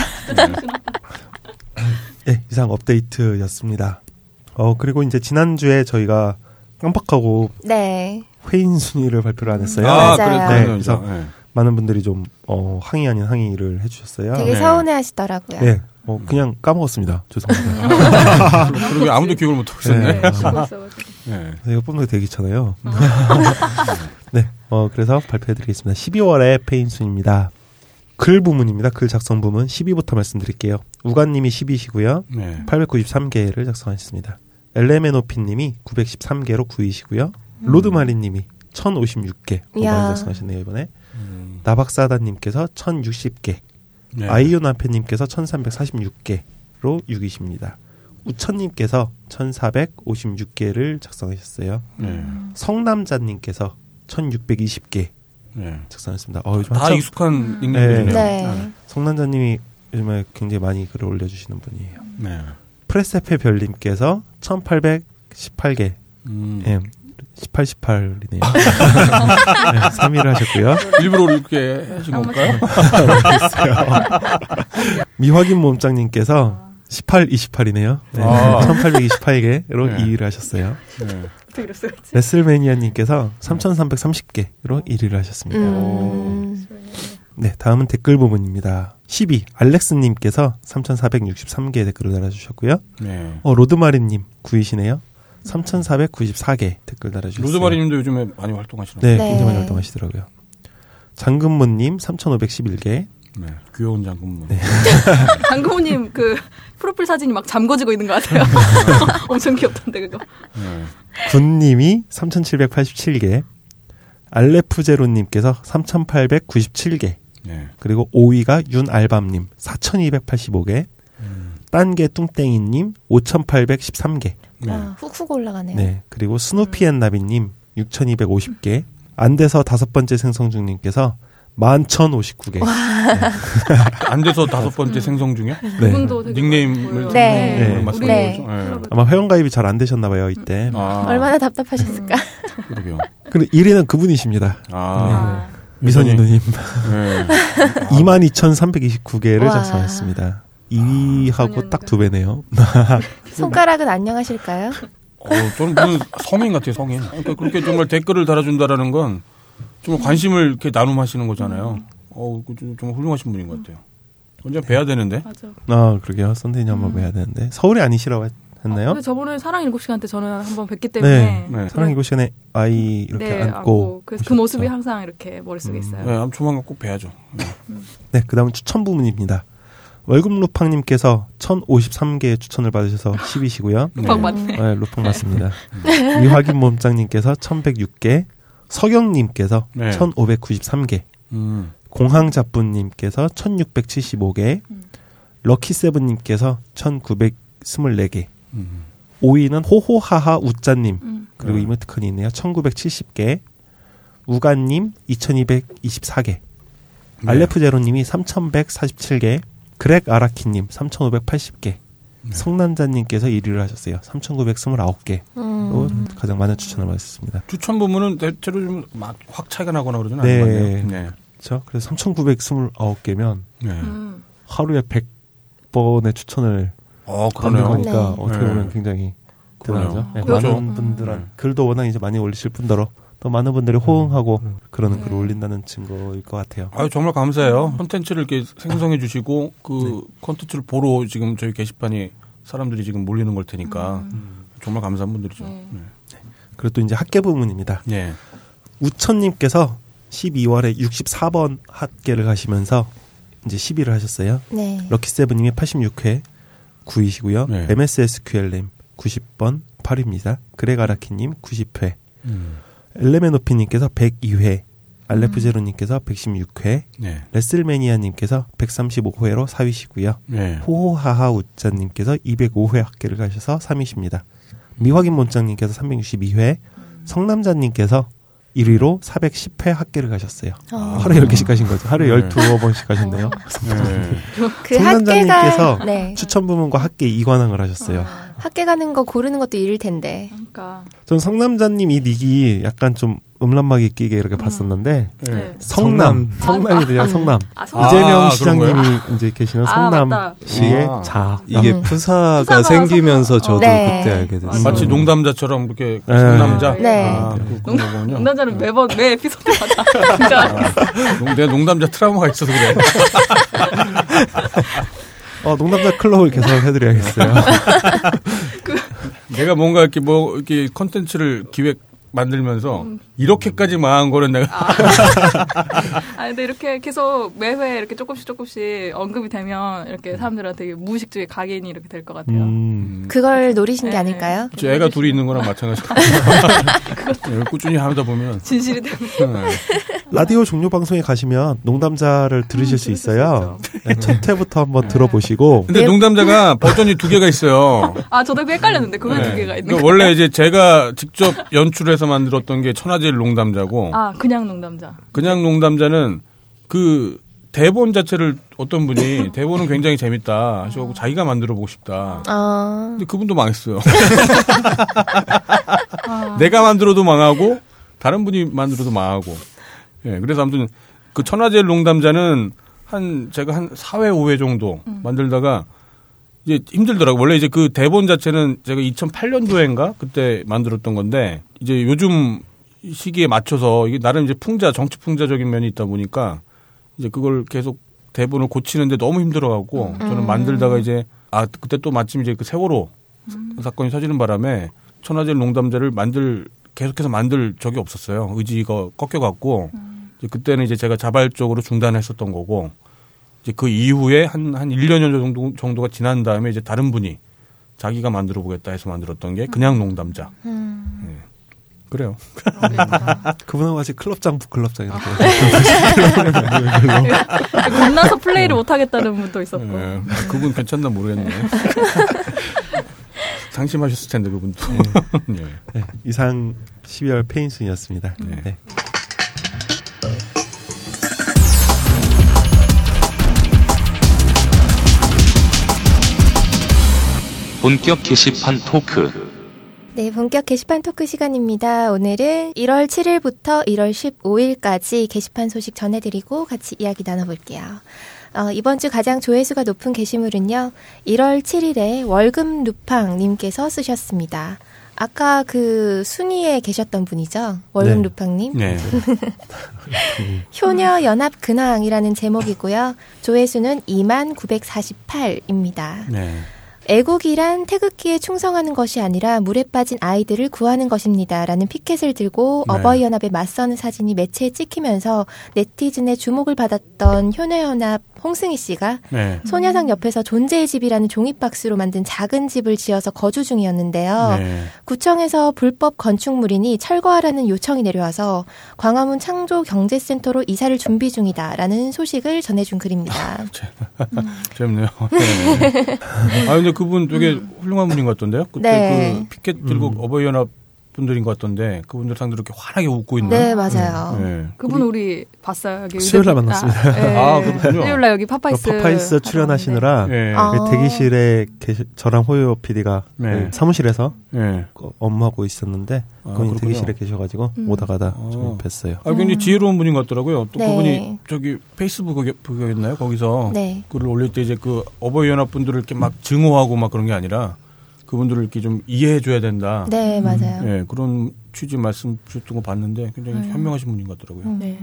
네, 이상 업데이트였습니다. 어 그리고 이제 지난주에 저희가 깜빡하고 네. 회인 순위를 발표를 안 했어요. 아, 맞아요. 그래, 네, 그래서. 그래서 많은 분들이 좀 어, 항의 아닌 항의를 해주셨어요. 되게 네. 서운해 하시더라고요. 네, 어, 그냥 까먹었습니다. 죄송합니다. 그러게 아무도 기억을 못 하고 있었네. 네. 있어가지고. 예. 이거 뽑는 게 되게 귀찮아요. 네, 어, 그래서 발표해드리겠습니다. 12월의 폐인 순입니다. 글 부문입니다. 글 작성 부문 12부터 말씀드릴게요. 우간님이 10이시고요. 네. 893개를 작성하셨습니다. 엘레메노피님이 913개로 9위시고요. 로드마리님이 1056개 이야. 많이 작성하셨네요 이번에. 음, 나박사다님께서 1060개, 네. 아이유 남편님께서 1336개로 6위십니다. 우천님께서 1456개를 작성하셨어요. 네. 성남자님께서 1620개 네. 작성했습니다. 어, 요즘 다 한참 익숙한 닉네임이네요. 네. 성남자님이 요즘에 굉장히 많이 글을 올려주시는 분이에요. 네. 프레세페 별님께서 1818개, 음. 예, 18, 18이네요. 네, 3위를 하셨고요. 일부러 이렇게 하신 건가요? 미확인 몸짱님께서 18, 28이네요. 네, 아. 1828개로 네. 2위를 하셨어요. 네. 레슬매니아님께서 3330개로 1위를 하셨습니다. 음. 네, 다음은 댓글 부분입니다. 12. 알렉스님께서 3463개 댓글을 달아주셨고요. 네. 어, 로드마리님 9위시네요. 3494개 댓글 달아주셨어요. 로드마리님도 요즘에 많이 활동하시는 네, 네. 굉장히 많이 활동하시더라고요. 장근모님 3511개. 네. 귀여운 장군문. 네. 장금호님 그 프로필 사진이 막 잠궈지고 있는 것 같아요. 엄청 귀엽던데 그거. 네. 군님이 3787개. 알레프제로님께서 3897개. 네. 그리고 5위가 윤알밤님 4285개. 음. 딴개 뚱땡이님 5813개. 네. 아, 훅훅 올라가네요. 네. 그리고 스누피앤나비님 6250개. 안 돼서 다섯 번째 생성 중님께서 11,059개. 안 돼서 다섯 번째 생성 중에 네. 닉네임을. 네. 네. 네. 네. 아마 회원가입이 잘 안 되셨나 봐요, 이때. 아, 얼마나 답답하셨을까? 그러게요. 근데 1위는 그분이십니다. 아, 아, 여전히- 누님. 네. 22,329개를 와. 작성했습니다. 2위하고 딱두 배네요. 손가락은 안녕하실까요? 어, 저는 무슨 성인 같아요, 성인. 그러니까 그렇게 정말 댓글을 달아준다라는 건 정말 관심을 이렇게 나눔하시는 거잖아요. 어, 그 좀, 좀 훌륭하신 분인 것 같아요. 언제 뵈야 되는데. 맞아. 아, 그러게요. 썬데이님 한번 뵈야 되는데. 서울이 아니시라고 했- 했나요? 근데 저번에 사랑 일곱 시간 때 저는 한번 뵙기 때문에 네. 사랑 이곳 시간에 아이 이렇게 네, 안고. 그래서 그 오셨죠. 모습이 항상 이렇게 머릿속에 음. 있어요. 네, 아무 조만간 꼭 뵈야죠. 네. 네, 그 다음은 추천 부문입니다. 월급 루팡님께서 1053개의 추천을 받으셔서 10이시고요. 네. 막 맞네. 네, 루팡 맞습니다. 미확인 몸짱님께서 1106개, 서경님께서 네. 1593개, 음. 공항자분님께서 1675개, 음. 럭키세븐님께서 1924개, 음. 5위는 호호하하 우짜님, 음. 그리고 네. 이모티콘이 있네요. 1970개, 우가님 2224개, 네. 알레프제로님이 3147개, 그렉 아라키님 3580개, 네. 성남자님께서 1위를 하셨어요. 3929개로 음. 가장 많은 추천을 받았습니다. 추천 부문은 대체로 좀확 차이가 나거나 그러진 네. 않은 것 같네요. 네. 그렇죠? 그래서 3929개면 네. 음. 하루에 100번의 추천을 어, 그러네요. 거니까 네. 어떻게 보면 네. 굉장히. 대단하죠. 네, 그렇죠. 많은 분들한 음. 글도 워낙 이제 많이 올리실 뿐더러 또 많은 분들이 호응하고 음. 그러는 네. 글을 올린다는 증거일 것 같아요. 아유, 정말 감사해요. 콘텐츠를 이렇게 생성해 주시고, 그 콘텐츠를 보러 지금 저희 게시판에 사람들이 지금 몰리는 걸 테니까, 정말 감사한 분들이죠. 네. 네. 그리고 또 이제 학계 부문입니다. 네. 우천님께서 12월에 64번 학계를 가시면서 이제 10위를 하셨어요. 네. 럭키세븐님이 86회 9위시고요. 네. MSSQL님 90번 8위입니다. 그레가라키님 90회. 음. 엘레메노피님께서 102회. 알레프제로님께서 116회, 네. 레슬매니아님께서 135회로 4위시고요. 네. 호호하하 우짜님께서 205회 학계를 가셔서 3위십니다. 미확인 문장님께서 362회, 성남자님께서 1위로 410회 학계를 가셨어요. 어. 하루에 10개씩 가신 거죠. 하루에 네. 12번씩 가셨네요. 네. 그 성남자님께서 학계가 네. 추천 부문과 학계 이관왕을 하셨어요. 학계 가는 거 고르는 것도 일일 텐데. 그러니까 전 성남자님 이 닉이 약간 좀 음란막이 끼게 이렇게 봤었는데 네. 성남, 성남이 되냐 성남. 아, 성남. 이재명 아, 시장님이 이제 계시는 아, 성남 맞다. 시의 아. 자. 이게 음. 푸사가 푸사가 생기면서 저도 네. 그때 알게 됐어요. 마치 농담자처럼 이렇게 네. 상남자. 네. 아, 그, 그런 거군요. 농담자는 매번 매 에피소드마다 진짜 아, 농- 내가 농담자 트라우마가 있어서 그래. 어, 농담자 클럽을 개설해드려야겠어요. 내가 뭔가 이렇게 뭐 이렇게 컨텐츠를 기획 만들면서 이렇게까지 망한 거는 내가 아 근데 이렇게 계속 매회 이렇게 조금씩 조금씩 언급이 되면 이렇게 사람들한테 무의식적인 각인이 이렇게 될 것 같아요. 음, 그걸 노리신 게 네. 아닐까요? 저 애가 둘이 있는 거랑 마찬가지고 네, 꾸준히 하다 보면 진실이 되면 네. 라디오 종료 방송에 가시면 농담자를 들으실 수 있어요. 네, 첫 회부터 한번 들어보시고 근데 네. 농담자가 버전이 두 개가 있어요. 아 저도 그 헷갈렸는데 그건 네. 두 개가 있는 그러니까 거. 원래 이제 제가 직접 연출해서 만들었던 게 천하제일 농담자고 아 그냥 농담자. 그냥 농담자는 그 대본 자체를 어떤 분이 대본은 굉장히 재밌다 하셔고 자기가 만들어 보고 싶다. 아, 근데 그분도 망했어요. 내가 만들어도 망하고 다른 분이 만들어도 망하고. 예, 그래서 아무튼 그 천하제일 농담자는 한 제가 한 4회 5회 정도 만들다가 이제 힘들더라고. 원래 이제 그 대본 자체는 제가 2008년도인가 그때 만들었던 건데 이제 요즘 시기에 맞춰서 이게 나름 이제 풍자 정치 풍자적인 면이 있다 보니까 이제 그걸 계속 대본을 고치는데 너무 힘들어갖고 저는 만들다가 이제 아 그때 또 마침 이제 그 세월호 사건이 터지는 바람에 천하제일 농담자를 만들 계속해서 만들 적이 없었어요. 의지가 꺾여갖고. 이제 그때는 이제 제가 자발적으로 중단했었던 거고 이제 그 이후에 한, 한 1년 정도, 정도가 지난 다음에 이제 다른 분이 자기가 만들어 보겠다 해서 만들었던 게 그냥 농담자. 음. 예. 그래요. 그분하고 같이 클럽장 북클럽장 이렇게 겁나서 플레이를 못 하겠다는 분도 있었고. 예. 그분 괜찮나 모르겠네. 상심하셨을 텐데 그분도. 예. 네, 이상 12월 페인순이었습니다. 네. 본격 게시판 토크. 네, 본격 게시판 토크 시간입니다. 오늘은 1월 7일부터 1월 15일까지 게시판 소식 전해드리고 같이 이야기 나눠볼게요. 어, 이번 주 가장 조회수가 높은 게시물은요, 1월 7일에 월금 루팡님께서 쓰셨습니다. 아까 그 순위에 계셨던 분이죠? 월금 네. 루팡님? 네. 효녀 연합 근황이라는 제목이고요. 조회수는 2만 948입니다. 네. 애국이란 태극기에 충성하는 것이 아니라 물에 빠진 아이들을 구하는 것입니다. 라는 피켓을 들고 네. 어버이연합에 맞서는 사진이 매체에 찍히면서 네티즌의 주목을 받았던 효녀연합 홍승희 씨가 네. 소녀상 옆에서 존재의 집이라는 종이박스로 만든 작은 집을 지어서 거주 중이었는데요. 네. 구청에서 불법 건축물이니 철거하라는 요청이 내려와서 광화문 창조경제센터로 이사를 준비 중이다라는 소식을 전해준 글입니다. 재밌네요. 네. 아 근데 그분 되게 훌륭한 분인 것 같던데요. 그때 네. 그 피켓 들고 어버이연합 분들인 것 같던데 그분들 상대로 이렇게 환하게 웃고 있는. 네, 맞아요. 네. 그분 우리 봤어요. 여기 수요일 날 만났습니다. 아, 네. 아, 그렇군요. 수요일 날 여기 파파이스. 그 파파이스 출연하시느라 네. 아. 그 대기실에 계시, 저랑 호요 PD가 네. 사무실에서 네. 그 업무하고 있었는데 아, 그분이 그렇군요. 대기실에 계셔가지고 음. 오다 가다 어. 좀 뵀어요. 아, 굉장히 지혜로운 분인 것 같더라고요. 또 네. 그분이 저기 페이스북에 그거였나요? 거기서 네. 글을 올릴 때 이제 그 어버이 연합 분들을 이렇게 막 증오하고 막 그런 게 아니라 그분들을 이렇게 좀 이해해 줘야 된다. 네, 맞아요. 예, 그런 취지 말씀 주셨던 거 봤는데 굉장히 네. 현명하신 분인 것 같더라고요. 네.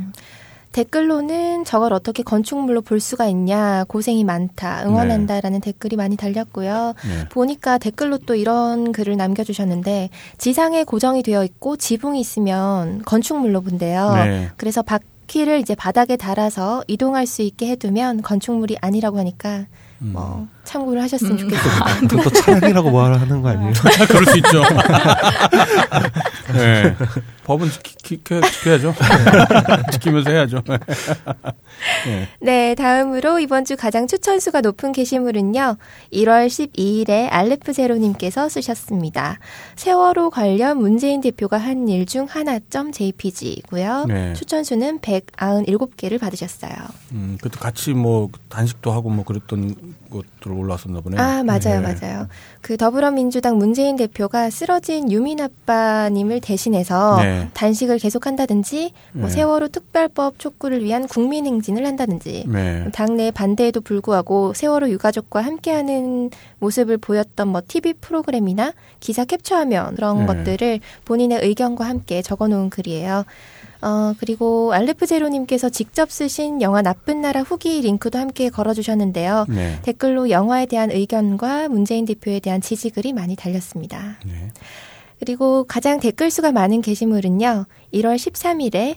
댓글로는 저걸 어떻게 건축물로 볼 수가 있냐, 고생이 많다, 응원한다라는 댓글이 많이 달렸고요. 네. 보니까 댓글로 또 이런 글을 남겨주셨는데, 지상에 고정이 되어 있고 지붕이 있으면 건축물로 본대요. 네. 그래서 바퀴를 이제 바닥에 달아서 이동할 수 있게 해두면 건축물이 아니라고 하니까, 음. 뭐, 참고를 하셨으면 좋겠습니다. 그럼 또 차량이라고 말을 하는 거 아니에요? 그럴 수 있죠. 네. 법은 지키, 지켜, 야죠 지키면서 해야죠. 네. 네, 다음으로 이번 주 가장 추천수가 높은 게시물은요. 1월 12일에 알레프제로님께서 쓰셨습니다. 세월호 관련 문재인 대표가 한 일 중 하나.점 JPG고요. 네. 추천수는 197개를 받으셨어요. 음, 그때 같이 뭐 단식도 하고 뭐 그랬던 것들 올라왔었나 보네요. 아, 맞아요, 네. 맞아요. 그 더불어민주당 문재인 대표가 쓰러진 유민 아빠님을 대신해서 네. 단식을 계속한다든지 뭐 네. 세월호 특별법 촉구를 위한 국민 행진을 한다든지 네. 당내 반대에도 불구하고 세월호 유가족과 함께하는 모습을 보였던 뭐 TV 프로그램이나 기사 캡처하면 그런 네. 것들을 본인의 의견과 함께 적어놓은 글이에요. 어, 그리고 알레프제로님께서 직접 쓰신 영화 나쁜 나라 후기 링크도 함께 걸어주셨는데요. 네. 댓글로 영화에 대한 의견과 문재인 대표에 대한 지지글이 많이 달렸습니다. 네. 그리고 가장 댓글 수가 많은 게시물은요. 1월 13일에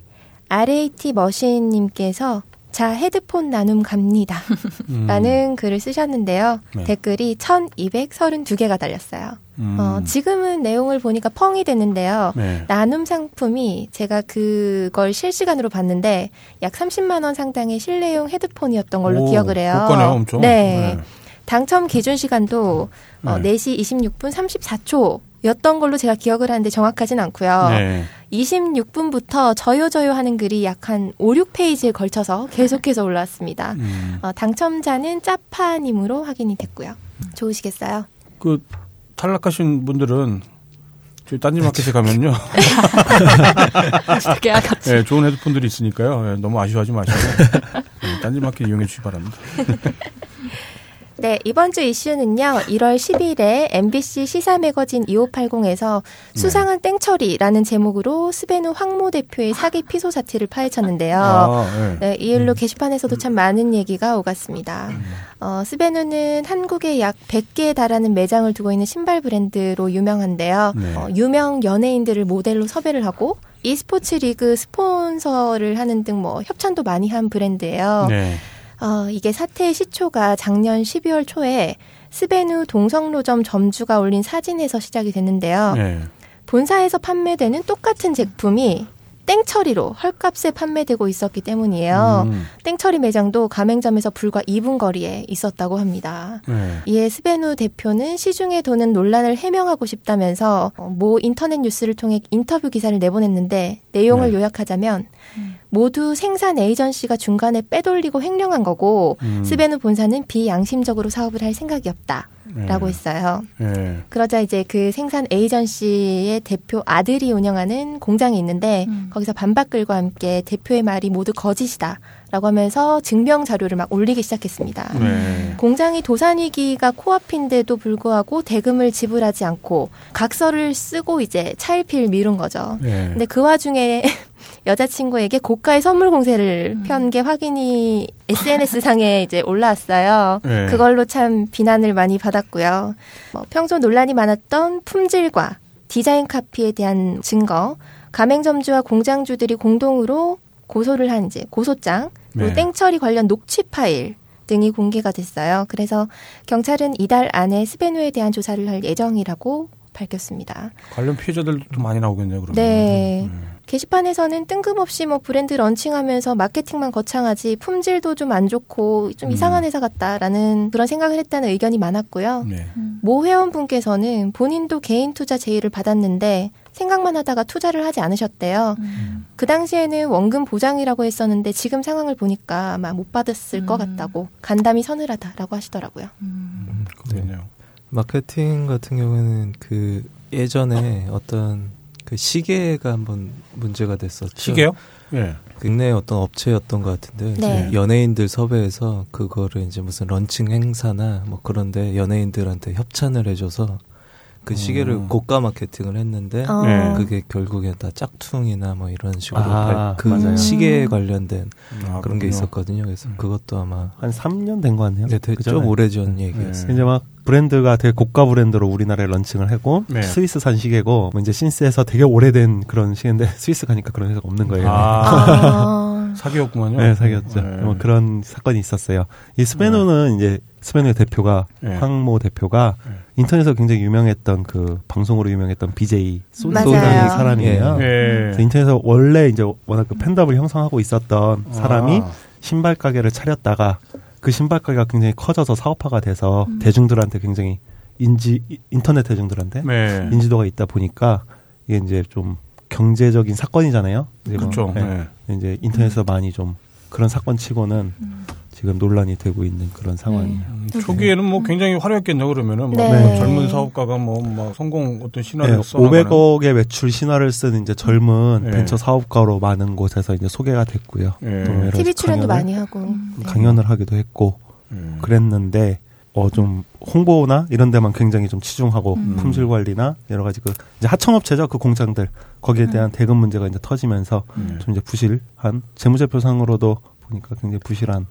RAT 머신님께서 자, 헤드폰 나눔 갑니다. 음. 라는 글을 쓰셨는데요. 네. 댓글이 1232개가 달렸어요. 음. 어, 지금은 내용을 보니까 펑이 됐는데요. 네. 나눔 상품이 제가 그걸 실시간으로 봤는데 약 30만원 상당의 실내용 헤드폰이었던 걸로 오, 기억을 해요. 고가네요, 엄청. 네. 네. 당첨 기준 시간도 어, 4시 26분 34초 였던 걸로 제가 기억을 하는데 정확하진 않고요. 네. 26분부터 저요 저요 하는 글이 약 한 5, 6페이지에 걸쳐서 계속해서 올라왔습니다. 음. 어, 당첨자는 짜파님으로 확인이 됐고요. 좋으시겠어요? 그 탈락하신 분들은 저희 딴지마켓에 가면요. 네, 좋은 헤드폰들이 있으니까요. 네, 너무 아쉬워하지 마시고 네, 딴지마켓 이용해 주시기 바랍니다. 네, 이번 주 이슈는요. 1월 10일에 MBC 시사 매거진 2580에서 수상한 땡처리라는 제목으로 스베누 황모 대표의 사기 피소 사태를 파헤쳤는데요. 아, 네. 네, 이 일로 음. 게시판에서도 참 많은 얘기가 오갔습니다. 음. 어, 스베누는 한국에 약 100개에 달하는 매장을 두고 있는 신발 브랜드로 유명한데요. 네. 어, 유명 연예인들을 모델로 섭외를 하고 e스포츠 리그 스폰서를 하는 등 뭐 협찬도 많이 한 브랜드예요. 네. 어, 이게 사태의 시초가 작년 12월 초에 스베누 동성로점 점주가 올린 사진에서 시작이 됐는데요. 네. 본사에서 판매되는 똑같은 제품이 땡처리로 헐값에 판매되고 있었기 때문이에요. 음. 땡처리 매장도 가맹점에서 불과 2분 거리에 있었다고 합니다. 네. 이에 스베누 대표는 시중에 도는 논란을 해명하고 싶다면서 모 인터넷 뉴스를 통해 인터뷰 기사를 내보냈는데 내용을 네. 요약하자면 음. 모두 생산 에이전시가 중간에 빼돌리고 횡령한 거고 음. 스베누 본사는 비양심적으로 사업을 할 생각이 없다. 라고 네. 했어요. 네. 그러자 이제 그 생산 에이전시의 대표 아들이 운영하는 공장이 있는데 음. 거기서 반박글과 함께 대표의 말이 모두 거짓이다. 라고 하면서 증명 자료를 막 올리기 시작했습니다. 네. 공장이 도산 위기가 코앞인데도 불구하고 대금을 지불하지 않고 각서를 쓰고 이제 차일피일 미룬 거죠. 네. 근데 그 와중에 여자친구에게 고가의 선물 공세를 음. 편게 확인이 SNS 상에 이제 올라왔어요. 네. 그걸로 참 비난을 많이 받았고요. 뭐 평소 논란이 많았던 품질과 디자인 카피에 대한 증거, 가맹점주와 공장주들이 공동으로 고소를 한 이제 고소장, 그리고 네. 땡처리 관련 녹취 파일 등이 공개가 됐어요. 그래서 경찰은 이달 안에 스베누에 대한 조사를 할 예정이라고 밝혔습니다. 관련 피해자들도 많이 나오겠네요. 그러면. 네. 음. 게시판에서는 뜬금없이 뭐 브랜드 런칭하면서 마케팅만 거창하지 품질도 좀 안 좋고 좀 음. 이상한 회사 같다라는 그런 생각을 했다는 의견이 많았고요. 네. 음. 모 회원분께서는 본인도 개인 투자 제의를 받았는데 생각만 하다가 투자를 하지 않으셨대요. 음. 그 당시에는 원금 보장이라고 했었는데 지금 상황을 보니까 아마 못 받았을 것 음. 같다고 간담이 서늘하다라고 하시더라고요. 음. 그렇네요. 마케팅 같은 경우에는 그 예전에 어떤 그 시계가 한번 문제가 됐었죠. 시계요? 예. 국내 어떤 업체였던 것 같은데 네. 연예인들 섭외해서 그거를 이제 무슨 런칭 행사나 뭐 그런데 연예인들한테 협찬을 해줘서 그 시계를 음. 고가 마케팅을 했는데 어. 네. 그게 결국엔 다 짝퉁이나 뭐 이런 식으로 아, 그 맞아요. 시계에 관련된 아, 그런 게 있었거든요. 그래서 음. 그것도 아마 한 3년 된 거 같네요. 네, 좀 오래전 네. 얘기였어요. 네. 이제 막 브랜드가 되게 고가 브랜드로 우리나라에 런칭을 하고 네. 스위스산 시계고 뭐 이제 신스에서 되게 오래된 그런 시계인데 스위스 가니까 그런 회사가 없는 거예요. 아. 사기였구만요. 네, 사기였죠. 네. 뭐 그런 사건이 있었어요. 이 스페누는 네. 이제 스페누의 대표가 네. 황모 대표가 네. 인터넷에서 굉장히 유명했던 그 방송으로 유명했던 BJ 소니 사람이에요. 네. 인터넷에서 원래 이제 워낙 그 팬덤을 형성하고 있었던 사람이 아. 신발 가게를 차렸다가 그 신발 가게가 굉장히 커져서 사업화가 돼서 음. 대중들한테 굉장히 인지 인터넷 대중들한테 네. 인지도가 있다 보니까 이게 이제 좀 경제적인 사건이잖아요. 그렇죠. 네. 네. 이제 인터넷에서 많이 좀 그런 사건 치고는 음. 지금 논란이 되고 있는 그런 상황이에요. 음, 초기에는 뭐 굉장히 화려했겠네요. 그러면은 뭐 네. 젊은 사업가가 뭐막 성공 어떤 신화를 네, 써 500억의 매출 신화를 쓴 이제 젊은 네. 벤처 사업가로 많은 곳에서 이제 소개가 됐고요. 네. TV 출연도 많이 하고 강연을 하기도 했고 그랬는데 어 좀 홍보나 이런 데만 굉장히 좀 치중하고 음. 품질 관리나 여러 가지 그 이제 하청업체죠 그 공장들 거기에 음. 대한 대금 문제가 이제 터지면서 음. 좀 이제 부실한 재무제표상으로도 보니까 굉장히 부실한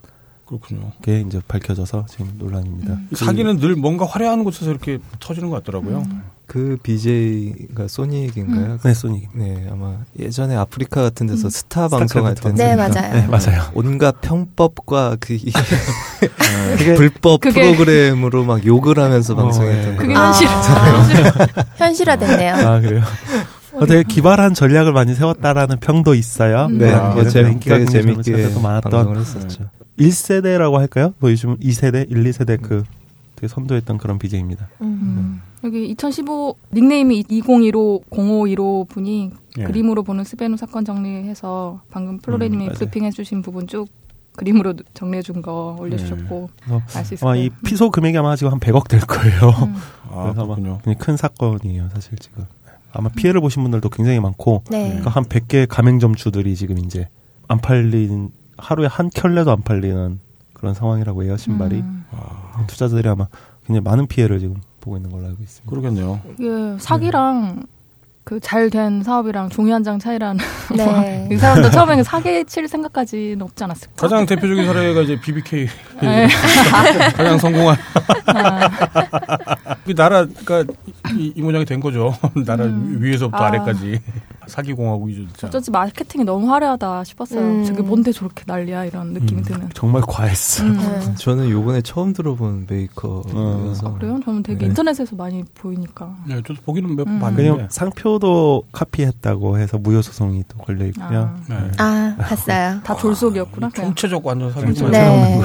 그렇군요. 게 이제 밝혀져서 지금 논란입니다. 음. 사기는 늘 뭔가 화려한 곳에서 이렇게 터지는 것 같더라고요. 음. 그 BJ가 소닉인가요? 음. 네, 소닉. 네, 아마 예전에 아프리카 같은 데서 음. 스타 방송할 때 네, 맞아요. 네, 맞아요. 온갖 편법과 그 네. 불법 그게... 프로그램으로 막 욕을 하면서 어, 방송했던 네. 그게 현실이잖아요. 아, 현실화됐네요. 아, 그래요? 어, 되게 기발한 전략을 많이 세웠다라는 평도 있어요. 네, 아, 뭐 재밌게 재밌게 많았던 했었죠. 1세대라고 할까요? 뭐 요즘 2세대, 1, 2세대 그 되게 선도했던 그런 BJ입니다. 음. 네. 여기 2015 닉네임이 2015 0515 분이 예. 그림으로 보는 스베누 사건 정리해서 방금 플로레님이 음, 브리핑해 주신 부분 쭉 그림으로 정리해 준 거 올려주셨고 네. 어, 알수 있어요. 이 피소 금액이 아마 지금 한 100억 될 거예요. 음. 아, 그래서 아마 큰 사건이에요, 사실 지금. 아마 피해를 보신 분들도 굉장히 많고 네. 그러니까 한 100개 가맹점주들이 지금 이제 안 팔린 하루에 한 켤레도 안 팔리는 그런 상황이라고 해요 신발이 음. 투자자들이 아마 굉장히 많은 피해를 지금 보고 있는 걸로 알고 있습니다. 그러겠네요. 예, 사기랑 그 잘 된 사업이랑 종이 한 장 차이라는 네. 이 사람도 처음에는 사기 칠 생각까지는 없지 않았을까. 가장 대표적인 사례가 이제 BBK 네. 가장 성공한 아. 그 나라가 이, 이 모양이 된 거죠. 나라 음. 위에서부터 아. 래까지 사기 공화국이죠, 진짜. 어쩐지 마케팅이 너무 화려하다 싶었어요. 음. 저게 뭔데 저렇게 난리야 이런 느낌이 음. 드는. 정말 과했어. 음. 네. 저는 요번에 처음 들어본 메이커여서. 아, 그래요? 저는 되게 네. 인터넷에서 많이 보이니까. 네, 저도 보기는 몇번 음. 봤는데. 상표도 카피했다고 해서 무효 소송이 또 걸려 있고요. 아, 네. 아 봤어요. 다 졸속이었구나. 총체적 완전 사기. 네.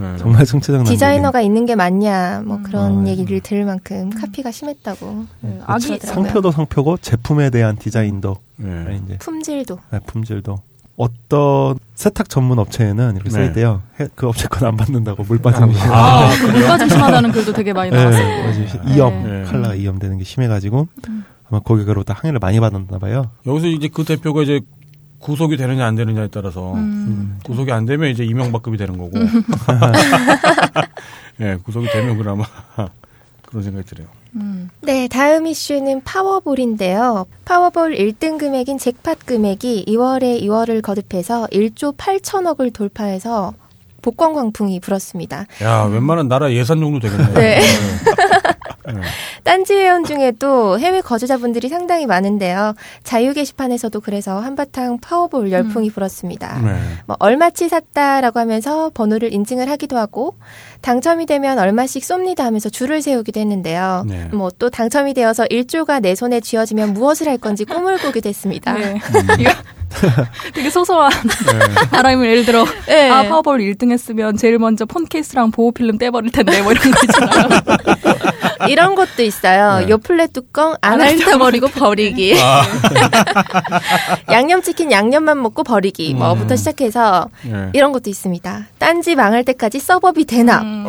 네. 정말 총체적 디자이너가 있는 게 맞냐 뭐 그런 아, 얘기를 들을 만큼 카피가 심했다고. 네. 아기 상표도 상표고 제품에 대한 디자인 도 네. 이제 품질도 네, 품질도 어떤 세탁 전문 업체에는 이렇게 네. 써있대요. 그 업체 건 안 받는다고 물 빠짐이 심 아, 아 물 빠짐 심하다는 글도 되게 많이 네, 나왔어요. 네, 이염 네. 칼라가 이염되는 게 심해가지고 음. 아마 거기로부터 항해를 많이 받았나 봐요. 여기서 이제 그 대표가 이제 구속이 되느냐 안 되느냐에 따라서 음. 음. 구속이 안 되면 이제 이명박급이 되는 거고. 예, 구속이 되면 그나마 그런 생각이 들어요. 음. 네, 다음 이슈는 파워볼인데요. 파워볼 1등 금액인 잭팟 금액이 2월에 2월을 거듭해서 1조 8천억을 돌파해서 복권 광풍이 불었습니다. 야, 웬만한 나라 예산 정도 되겠네요. 네. 네. 네. 딴지 회원 중에도 해외 거주자분들이 상당히 많은데요. 자유 게시판에서도 그래서 한바탕 파워볼 열풍이 음. 불었습니다. 네. 뭐 얼마치 샀다라고 하면서 번호를 인증을 하기도 하고 당첨이 되면 얼마씩 쏩니다 하면서 줄을 세우기도 했는데요. 네. 뭐또 당첨이 되어서 1조가 내 손에 쥐어지면 무엇을 할 건지 꿈을 꾸기도 했습니다. 네. 음. 되게 소소한 네. 바람을 예를 들어 네. 아 파워볼 1등 했으면 제일 먼저 폰 케이스랑 보호 필름 떼버릴 텐데 뭐 이런 거 있잖아요. 이런 것도 있어요. 네. 요플레 뚜껑 안 핥아버리고 버리기. 아. 양념치킨 양념만 먹고 버리기. 음. 뭐부터 시작해서 네. 이런 것도 있습니다. 딴지 망할 때까지 서버비 대납. 음.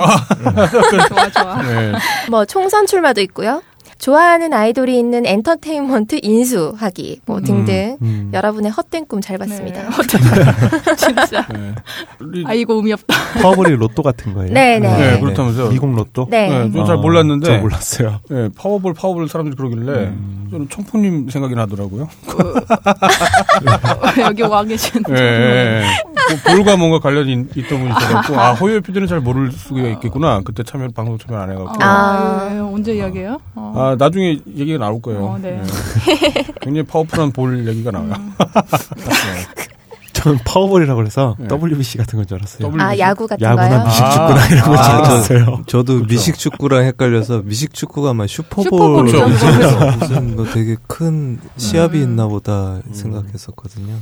좋아 좋아. 네. 뭐 총선 출마도 있고요. 좋아하는 아이돌이 있는 엔터테인먼트 인수하기 뭐 음, 등등 음. 여러분의 헛된 꿈 잘 봤습니다. 네, 진짜. 네. 아이고 의미 없다. 파워볼이 로또 같은 거예요. 네네. 네. 네, 그렇다면서요. 미국 로또? 네. 네 저는 잘 몰랐는데. 저 몰랐어요. 네, 파워볼 파워볼 사람들이 그러길래 음. 저는 청포님 생각이 나더라고요. 어, 여기 와 계신. 네. 뭐 볼과 뭔가 관련이 있던 분이 있어갖고 아 호요 PD는 잘 모를 수가 있겠구나. 그때 참여 방송 참여 안 해갖고. 아, 아 언제 이야기해요? 어. 아 나중에 얘기가 나올 거예요. 어, 네. 네. 굉장히 파워풀한 볼 얘기가 나와요. 음. 저는 파워볼이라고 그래서 네. WBC 같은 건 줄 알았어요. WBC? 아 야구 같은 야구나? 미식축구나 아, 이런 거 아, 알았어요. 저, 도 그렇죠. 미식축구랑 헷갈려서 미식축구가 막 슈퍼볼 슈퍼볼 무슨 뭐 되게 큰 시합이 음. 있나 보다 생각했었거든요.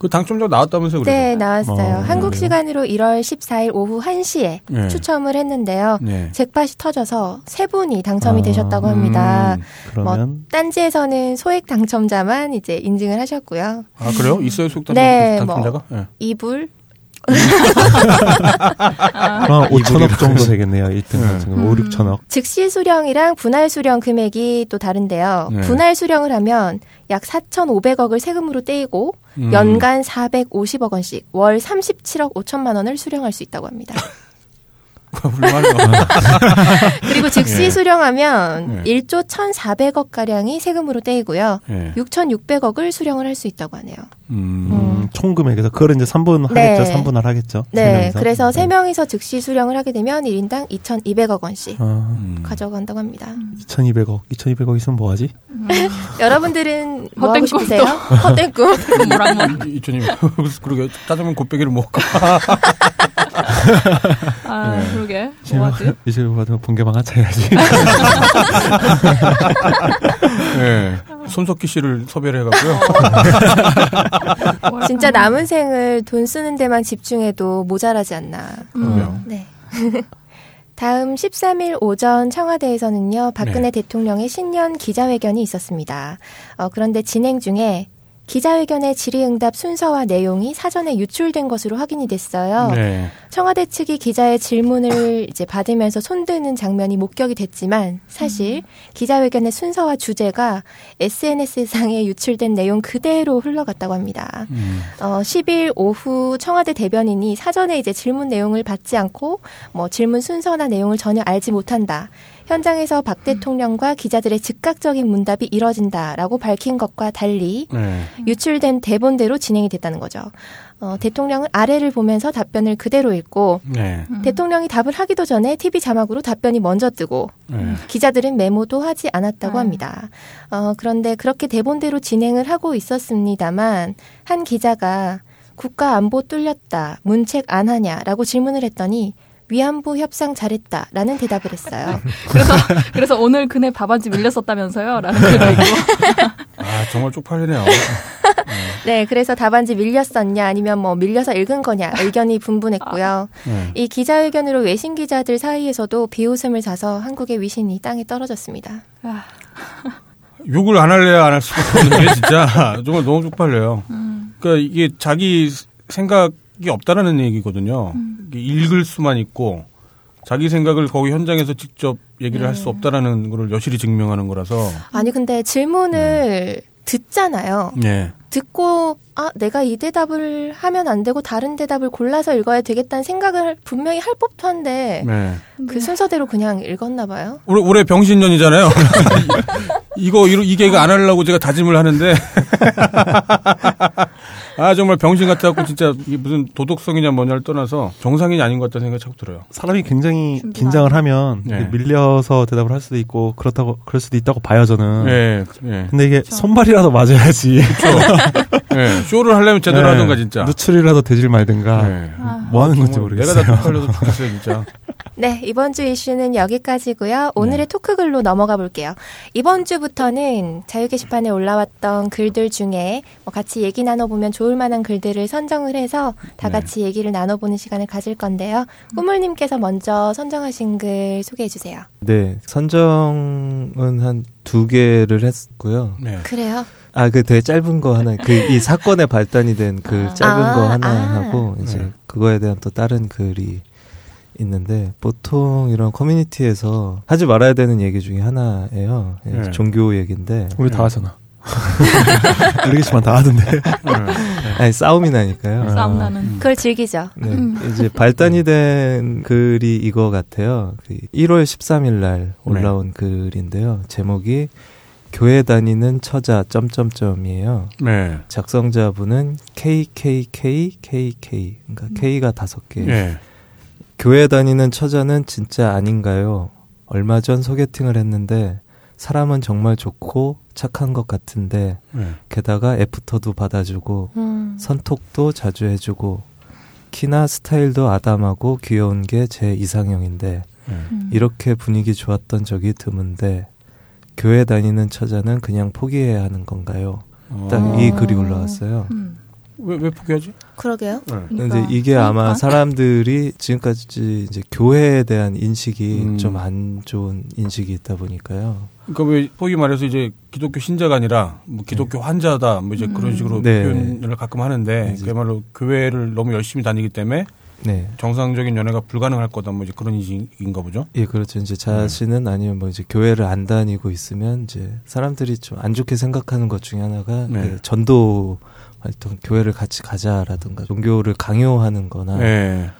그 당첨자 나왔다면서요? 그래서? 네, 나왔어요. 어, 한국 네. 시간으로 1월 14일 오후 1시에 네. 추첨을 했는데요. 네. 잭팟이 터져서 세 분이 당첨이 아, 되셨다고 합니다. 음, 그러면 뭐 딴지에서는 소액 당첨자만 이제 인증을 하셨고요. 아, 그래요? 있어요, 소액 네, 당첨자가? 뭐 네. 이불 아, 5천억 정도 되겠네요. 1등 같은 음. 5, 6천억. 즉시 수령이랑 분할 수령 금액이 또 다른데요. 네. 분할 수령을 하면 약 4,500억을 세금으로 떼이고 음. 연간 450억 원씩 월 37억 5천만 원을 수령할 수 있다고 합니다. 그리고 즉시 예. 수령하면 예. 1조 1,400억 가량이 세금으로 떼이고요. 예. 6,600억을 수령을 할 수 있다고 하네요. 음, 음. 총 금액에서 그걸 이제 3분 네. 하겠죠. 3분할 하겠죠. 네. 그래서 네. 3명이서 즉시 수령을 하게 되면 1인당 2,200억 원씩 아, 음. 가져간다고 합니다. 2,200억. 2,200억 있으면 뭐 하지? 음. 여러분들은 뭐 하고 싶으세요? 헛된 꿈. 뭐랑 뭐. 2,200억. 그러게 짜장면 곱빼기를 먹을까? 아, 네. 그러게. 뭐하지? 이제 받으면 본개방 하자 해야지. 네. 손석희 씨를 섭외를 해갖고요. 진짜 남은 생을 돈 쓰는 데만 집중해도 모자라지 않나. 음. 네. 다음 13일 오전 청와대에서는요, 박근혜 네. 대통령의 신년 기자회견이 있었습니다. 어, 그런데 진행 중에 기자회견의 질의응답 순서와 내용이 사전에 유출된 것으로 확인이 됐어요. 네. 청와대 측이 기자의 질문을 이제 받으면서 손드는 장면이 목격이 됐지만 사실 음. 기자회견의 순서와 주제가 SNS상에 유출된 내용 그대로 흘러갔다고 합니다. 음. 어, 10일 오후 청와대 대변인이 사전에 이제 질문 내용을 받지 않고 뭐 질문 순서나 내용을 전혀 알지 못한다. 현장에서 박 대통령과 기자들의 즉각적인 문답이 이뤄진다라고 밝힌 것과 달리 네. 유출된 대본대로 진행이 됐다는 거죠. 어, 대통령은 아래를 보면서 답변을 그대로 읽고 네. 대통령이 답을 하기도 전에 TV 자막으로 답변이 먼저 뜨고 네. 기자들은 메모도 하지 않았다고 네. 합니다. 어, 그런데 그렇게 대본대로 진행을 하고 있었습니다만 한 기자가 국가 안보 뚫렸다 문책 안 하냐라고 질문을 했더니 위안부 협상 잘했다라는 대답을 했어요. 그래서 그래서 오늘 그네 밥한지 밀렸었다면서요? 라는 글도 있고. 아 정말 쪽팔리네요. 네, 그래서 답안지 밀렸었냐 아니면 뭐 밀려서 읽은 거냐 의견이 분분했고요. 네. 이 기자회견으로 외신 기자들 사이에서도 비웃음을 사서 한국의 위신이 땅에 떨어졌습니다. 아. 욕을 안 할래야 안 할 수가 없는데 진짜 정말 너무 쪽팔려요. 음. 그러니까 이게 자기 생각 이 없다라는 얘기거든요. 음. 읽을 수만 있고 자기 생각을 거기 현장에서 직접 얘기를 네. 할수 없다라는 거를 여실히 증명하는 거라서. 아니 근데 질문을 네. 듣잖아요. 네. 듣고 아 내가 이 대답을 하면 안 되고 다른 대답을 골라서 읽어야 되겠다는 생각을 분명히 할 법도 한데 네. 그 순서대로 그냥 읽었나 봐요. 올해, 올해 병신년이잖아요. 이거 이게 이거 안 하려고 제가 다짐을 하는데 아 정말 병신 같아갖고 진짜 이게 무슨 도덕성이냐 뭐냐를 떠나서 정상인이 아닌 것 같다는 생각이 자꾸 들어요. 사람이 굉장히 긴장을 하면 네. 밀려서 대답을 할 수도 있고 그렇다고 그럴 수도 있다고 봐요 저는. 네. 네. 근데 이게 그렇죠. 손발이라도 맞아야지. 그렇죠. 네. 쇼를 하려면 제대로 네. 하던가 진짜. 누출이라도 되질 말든가. 네. 뭐 하는 건지 모르겠어요. 내가 다 쪽팔려서 죽겠어요 진짜. 네, 이번 주 이슈는 여기까지고요. 오늘의 네. 토크 글로 넘어가 볼게요. 이번 주부터는 자유 게시판에 올라왔던 글들 중에 뭐 같이 얘기 나눠보면 좋을 만한 글들을 선정을 해서 다 네. 같이 네. 얘기를 나눠보는 시간을 가질 건데요. 꾸물님께서 먼저 선정하신 글 소개해 주세요. 네, 선정은 한 두 개를 했고요. 네. 그래요? 아, 그 되게 짧은 거 하나, 그 이 사건의 발단이 된 그 짧은 아, 거 하나 아. 하고 이제 네. 그거에 대한 또 다른 글이 있는데 보통 이런 커뮤니티에서 하지 말아야 되는 얘기 중에 하나예요. 예, 네. 종교 얘기인데 우리 다 네. 하잖아. 모르겠지만 다 하던데. 네. 아니 싸움이 나니까요. 싸움 나는. 음. 그걸 즐기죠. 네, 음. 이제 발단이 된 글이 이거 같아요. 1월 그 13일 날 올라온 네. 글인데요. 제목이 교회 다니는 처자 점점점이에요. 네. 작성자분은 KKKKK 그러니까 음. K가 다섯 개. 네. 교회 다니는 처자는 진짜 아닌가요? 얼마 전 소개팅을 했는데 사람은 정말 좋고 착한 것 같은데 네. 게다가 애프터도 받아주고 음. 선톡도 자주 해주고 키나 스타일도 아담하고 귀여운 게 제 이상형인데 네. 음. 이렇게 분위기 좋았던 적이 드문데 교회 다니는 처자는 그냥 포기해야 하는 건가요? 딱이 어. 글이 올라왔어요. 음. 왜, 왜 포기하지? 그러게요. 네. 그러니까. 근데 이게 아마 사람들이 지금까지 이제 교회에 대한 인식이 음. 좀안 좋은 인식이 있다 보니까요. 그러니까 왜 포기 말해서 이제 기독교 신자가 아니라 뭐 기독교 네. 환자다 뭐 이제 음. 그런 식으로 네. 표현을 가끔 하는데 네. 그야말로 교회를 너무 열심히 다니기 때문에 네. 정상적인 연애가 불가능할 거다 뭐 이제 그런 인식인가 보죠. 예, 그렇죠. 이제 자신은 네. 아니면 뭐 이제 교회를 안 다니고 있으면 이제 사람들이 좀 안 좋게 생각하는 것 중에 하나가 네. 그 전도 활동 교회를 같이 가자라든가 종교를 강요하는 거나 네.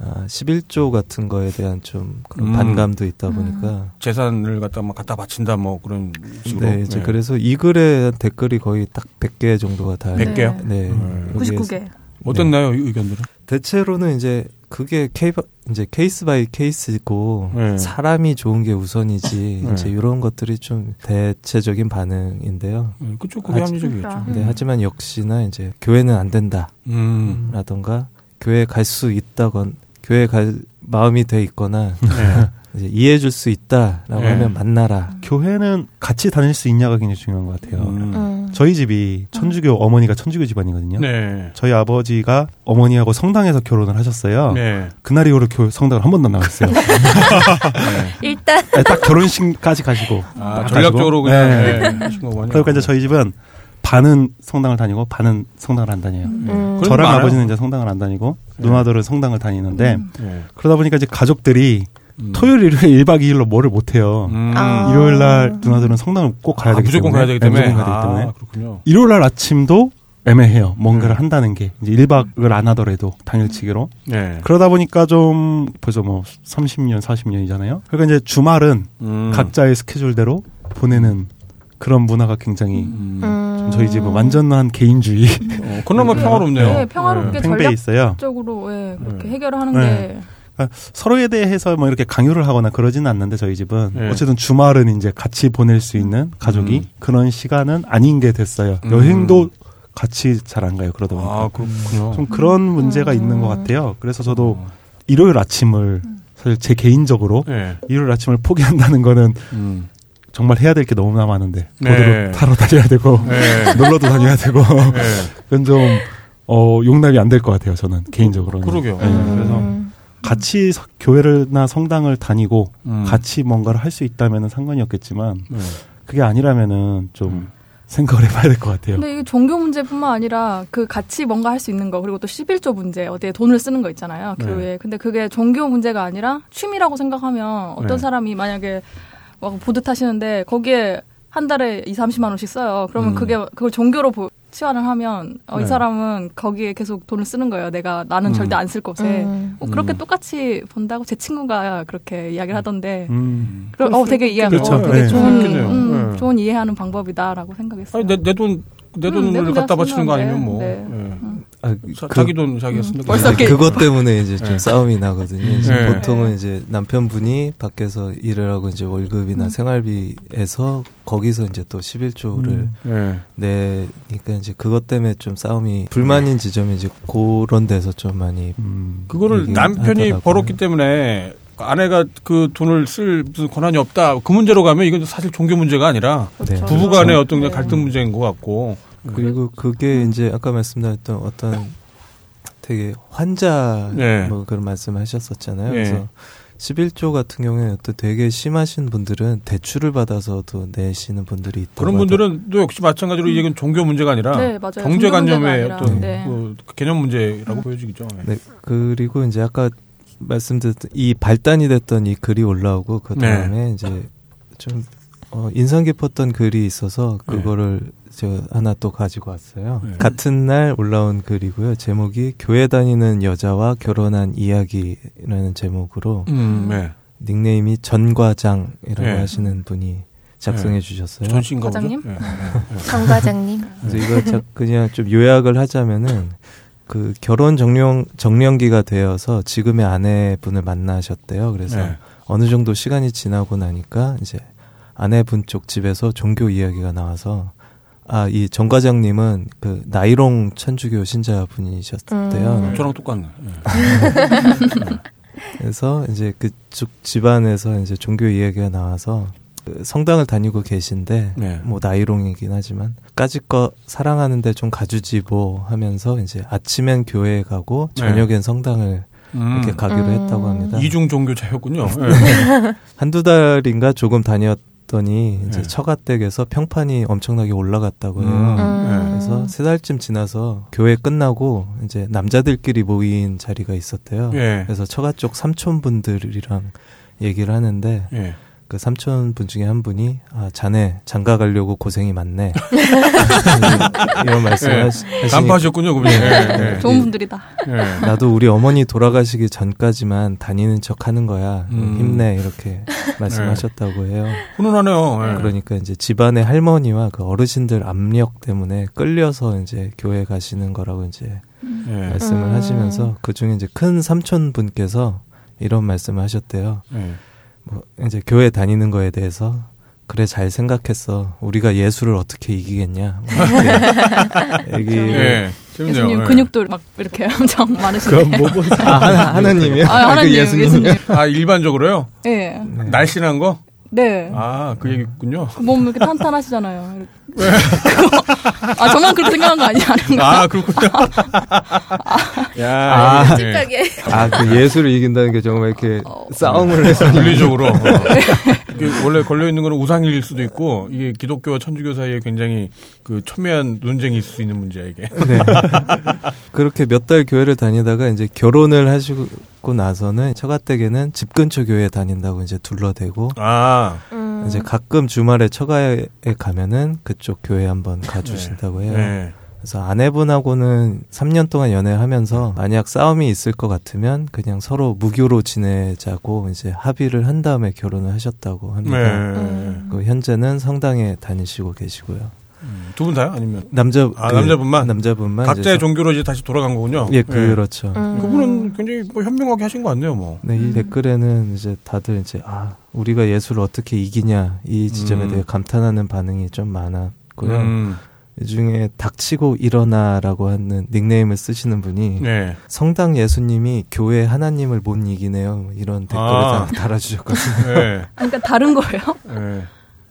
아, 11조 같은 거에 대한 좀 그런 음. 반감도 있다 보니까 음. 재산을 갖다 막 갖다 바친다 뭐 그런 식으로 네, 이제 네. 그래서 이 글에 댓글이 거의 딱 100개 정도가 다 100개요? 네. 음. 99개. 어땠나요, 네. 의견들은? 대체로는 이제 그게 케이, 이제 case by case고 네. 사람이 좋은 게 우선이지 네. 이제 이런 것들이 좀 대체적인 반응인데요. 네, 그쪽 그게 합리적이겠죠. 네, 하지만 역시나 이제 교회는 안 된다. 음. 라던가 교회 갈 수 있다건 교회 갈 마음이 돼 있거나 네. 이해해 줄 수 있다라고 네. 하면 만나라. 교회는 같이 다닐 수 있냐가 굉장히 중요한 것 같아요. 음. 음. 저희 집이 천주교 어머니가 천주교 집안이거든요. 네. 저희 아버지가 어머니하고 성당에서 결혼을 하셨어요. 네. 그날 이후로 교, 성당을 한 번도 안 나갔어요. 네. 일단 네, 딱 결혼식까지 가시고 아, 전략적으로 그냥 네. 그러니까 이제 저희 집은 반은 성당을 다니고 반은 성당을 안 다녀요. 음. 저랑 아버지는 이제 성당을 안 다니고 누나들은 성당을 다니는데 음. 그러다 보니까 이제 가족들이 음. 토요일, 일요일 1박 2일로 뭐를 못해요. 음. 아. 일요일 날 누나들은 성당을 꼭 가야 아, 되기 무조건 때문에. 가야 되기 때문에. 네, 무조건 가야 되기 때문에. 아, 그렇군요. 일요일 날 아침도 애매해요. 뭔가를 음. 한다는 게. 이제 1박을 안 하더라도 당일치기로. 네. 그러다 보니까 좀 벌써 뭐 30년, 40년이잖아요. 그러니까 이제 주말은 음. 각자의 스케줄대로 보내는 그런 문화가 굉장히 음. 저희 집은 완전한 개인주의. 어, 그나마 평화롭네요. 네, 평화롭게 네. 전략적으로 네, 그렇게 해결을 하는 게 그러니까 서로에 대해서 뭐 이렇게 강요를 하거나 그러지는 않는데 저희 집은 네. 어쨌든 주말은 이제 같이 보낼 수 있는 가족이 음. 그런 시간은 아닌 게 됐어요. 음. 여행도 같이 잘 안 가요. 그러다 보니까 아, 그렇군요. 좀 그런 문제가 음. 있는 것 같아요. 그래서 저도 어. 일요일 아침을 사실 제 개인적으로 네. 일요일 아침을 포기한다는 거는 음. 정말 해야 될 게 너무나 많은데 네. 보드로 타러 다녀야 되고 네. 놀러도 다녀야 되고 네. 그건 좀 어, 용납이 안 될 것 같아요. 저는 개인적으로는. 그러게요. 네. 그래서 음. 같이 교회나 성당을 다니고 음. 같이 뭔가를 할 수 있다면 상관이 없겠지만 네. 그게 아니라면은 좀 음. 생각을 해봐야 될 것 같아요. 근데 이게 종교 문제뿐만 아니라 그 같이 뭔가 할 수 있는 거 그리고 또 11조 문제 어디에 돈을 쓰는 거 있잖아요 네. 교회에. 네. 근데 그게 종교 문제가 아니라 취미라고 생각하면 어떤 네. 사람이 만약에 막 보드 타시는데 거기에 한 달에 2, 30만 원씩 써요. 그러면 음. 그게 그걸 종교로 보, 치환을 하면 어, 네. 이 사람은 거기에 계속 돈을 쓰는 거예요. 내가 나는 음. 절대 안 쓸 곳에 음. 어, 그렇게 음. 똑같이 본다고 제 친구가 그렇게 이야기를 하던데 음. 그럼 어 되게 이해하고 그렇죠. 어, 되게 네. 좋은 음, 네. 좋은 이해하는 방법이다라고 생각했어요. 내돈 내 돈을 갖다 바치는 거 아니면 뭐. 네. 네. 아, 그, 자기 돈 자기가 쓴다. 벌써 그것 때문에 이제 좀 네. 싸움이 나거든요. 이제 네. 보통은 이제 남편분이 밖에서 일을 하고 이제 월급이나 음. 생활비에서 거기서 이제 또 11조를 음. 네. 내니까 이제 그것 때문에 좀 싸움이 불만인 지점이 이제 그런 데서 좀 많이 음. 그거를 남편이 하더라고요. 벌었기 때문에 아내가 그 돈을 쓸 무슨 권한이 없다. 그 문제로 가면 이건 사실 종교 문제가 아니라 네. 부부간의 그렇죠. 어떤 네. 갈등 문제인 것 같고. 그리고 그게 이제 아까 말씀드렸던 어떤 되게 환자 네. 뭐 그런 말씀을 하셨었잖아요. 네. 그래서 11조 같은 경우에 또 되게 심하신 분들은 대출을 받아서도 내시는 분들이 있다. 그런 분들은 또 역시 마찬가지로 이건 종교 문제가 아니라 네, 경제관념의 어떤 네. 그 개념 문제라고 보여지겠죠. 네. 그리고 이제 아까 말씀드렸던 이 발단이 됐던 이 글이 올라오고 그 다음에 네. 이제 좀 어, 인상 깊었던 글이 있어서 그거를 네. 저 하나 또 가지고 왔어요. 네. 같은 날 올라온 글이고요. 제목이 교회 다니는 여자와 결혼한 이야기라는 제목으로 음, 네. 닉네임이 전과장이라고 네. 하시는 분이 작성해 네. 주셨어요. 전신 과장님? 네. 전 과장님. 그래서 이거 그냥 좀 요약을 하자면은 그 결혼 정령 정년기가 되어서 지금의 아내분을 만나셨대요. 그래서 네. 어느 정도 시간이 지나고 나니까 이제 아내분 쪽 집에서 종교 이야기가 나와서 아, 이 정 과장님은 그 나이롱 천주교 신자분이셨대요. 음. 저랑 똑같네. 네. 그래서 이제 그쪽 집안에서 이제 종교 이야기가 나와서 그 성당을 다니고 계신데 네. 뭐 나이롱이긴 하지만 까짓거 사랑하는데 좀 가주지 뭐 하면서 이제 아침엔 교회에 가고 네. 저녁엔 네. 성당을 음. 이렇게 가기로 음. 했다고 합니다. 이중 종교차였군요. 네. 한두 달인가 조금 다녔 더니 이제 네. 처가댁에서 평판이 엄청나게 올라갔다고 해요. 음. 음. 그래서 세 달쯤 지나서 교회 끝나고 이제 남자들끼리 모인 자리가 있었대요. 네. 그래서 처가 쪽 삼촌분들이랑 얘기를 하는데 네. 그 삼촌 분 중에 한 분이 아 자네 장가 가려고 고생이 많네 이런 말씀을 네. 하시, 간파하셨군요 그분이 네. 네. 좋은 분들이다 네. 나도 우리 어머니 돌아가시기 전까지만 다니는 척하는 거야 음. 힘내 이렇게 말씀하셨다고 해요 훈훈하네요 네. 그러니까 이제 집안의 할머니와 그 어르신들 압력 때문에 끌려서 이제 교회 가시는 거라고 이제 네. 말씀을 음. 하시면서 그 중에 이제 큰 삼촌 분께서 이런 말씀을 하셨대요. 뭐 이제 교회 다니는 거에 대해서 그래 잘 생각했어. 우리가 예수를 어떻게 이기겠냐. 뭐 얘기. 네, 예수님 네. 근육도 막 이렇게 엄청 많으신데. 그럼 뭐, 뭐 아, 하나 님이요? 아, 하나님, 그 예수님. 예수님. 아 일반적으로요? 네. 날씬한 거? 네. 아, 그 얘기군요. 몸 이렇게 탄탄하시잖아요. 아, 저만 그렇게 생각한 거 아니야? 아, 그렇군요. 야, 아, 솔직하게. 네. 아, 그 예수를 이긴다는 게 정말 이렇게 어, 싸움을 해서. 물리적으로. 어. 원래 걸려 있는 거는 우상일 수도 있고, 이게 기독교와 천주교 사이에 굉장히 그 첨예한 논쟁이 있을 수 있는 문제야, 이게. 네. 그렇게 몇 달 교회를 다니다가 이제 결혼을 하시고 나서는 처가댁에는 집 근처 교회에 다닌다고 이제 둘러대고. 아. 음. 이제 가끔 주말에 처가에 가면은 그쪽 교회 한번 가주신다고 해요. 네. 그래서 아내분하고는 3년 동안 연애하면서 만약 싸움이 있을 것 같으면 그냥 서로 무교로 지내자고 이제 합의를 한 다음에 결혼을 하셨다고 합니다. 네. 음. 그 현재는 성당에 다니시고 계시고요. 음, 두분 다요? 아니면 남자 아, 그, 남자분만 남자분만 각자의 종교로 이제 다시 돌아간 거군요. 예, 그렇죠. 음. 그분은 굉장히 뭐 현명하게 하신 거 같네요, 뭐. 네, 이 음. 댓글에는 이제 다들 이제 아 우리가 예수를 어떻게 이기냐 이 지점에 음. 대해 감탄하는 반응이 좀 많았고요. 음. 이 중에 닥치고 일어나라고 하는 닉네임을 쓰시는 분이 네. 성당 예수님이 교회 하나님을 못 이기네요. 뭐 이런 댓글을 아. 달아주셨거든요. 네. 그러니까 다른 거예요? 네.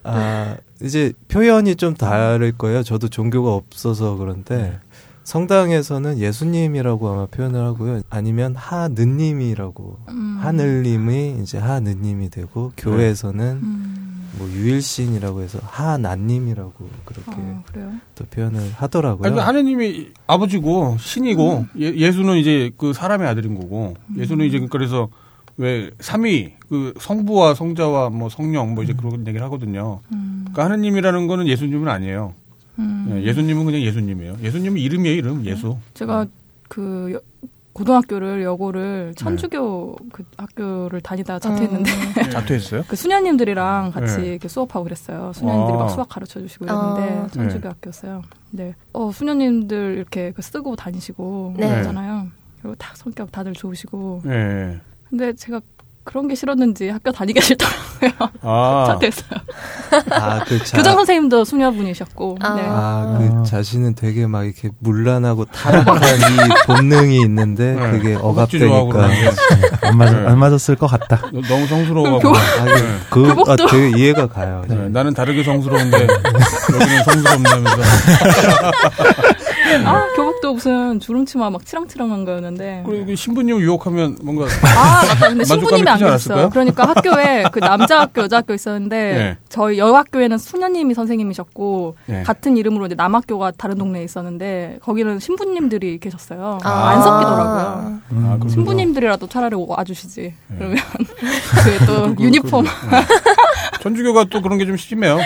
아 이제 표현이 좀 다를 거예요. 저도 종교가 없어서 그런데 성당에서는 예수님이라고 아마 표현을 하고요. 아니면 하느님이라고 음. 하늘님이 이제 하느님이 되고 교회에서는 음. 뭐 유일신이라고 해서 하나님이라고 그렇게 어, 또 표현을 하더라고요. 아니, 하느님이 아버지고 신이고 음. 예, 수는 이제 그 사람의 아들인 거고 예수는 이제 그래서 왜 삼위 그 성부와 성자와 뭐 성령 뭐 이제 그런 얘기를 하거든요. 음. 그러니까 하느님이라는 거는 예수님은 아니에요. 음. 예, 예수님은 그냥 예수님이에요. 예수님은 이름이에요, 이름 예수. 제가 그 여, 고등학교를 여고를 네. 천주교 네. 그 학교를 다니다 자퇴했는데 음. 자퇴했어요? 그 수녀님들이랑 같이 네. 이렇게 수업하고 그랬어요. 수녀님들이 아. 막 수학 가르쳐 주시고 그랬는데 아. 천주교 네. 학교였어요. 네. 어 수녀님들 이렇게 그 쓰고 다니시고 네. 그러잖아요. 그리고 딱 성격 다들 좋으시고. 네. 근데 제가 그런 게 싫었는지 학교 다니기 싫더라고요. 아. 자퇴했어요. 아, 그 자... 교장 선생님도 수녀분이셨고. 아, 네. 아그 자신은 되게 막 이렇게 문란하고 타락한 이 본능이 있는데 네. 그게 억압되니까 안 맞, 안 맞았을 것 같다. 너무 성스러워. 교... 아, 그, 그 아, 되게 이해가 가요. 네. 나는 다르게 성스러운데 여기는 성스럽냐면서. 아, 교복도 무슨 주름치마 막 치랑치랑한 거였는데. 그리고 신부님 유혹하면 뭔가. 아, 맞다. 근데 신부님이 안 계셨어요. 그러니까 학교에 그 남자 학교, 여자 학교 있었는데, 네. 저희 여학교에는 수녀님이 선생님이셨고, 네. 같은 이름으로 이제 남학교가 다른 동네에 있었는데, 거기는 신부님들이 계셨어요. 아. 안 섞이더라고요. 음. 아, 신부님들이라도 차라리 와주시지. 네. 그러면 그게 또 그, 유니폼. 천주교가 또 그런 게 좀 심해요.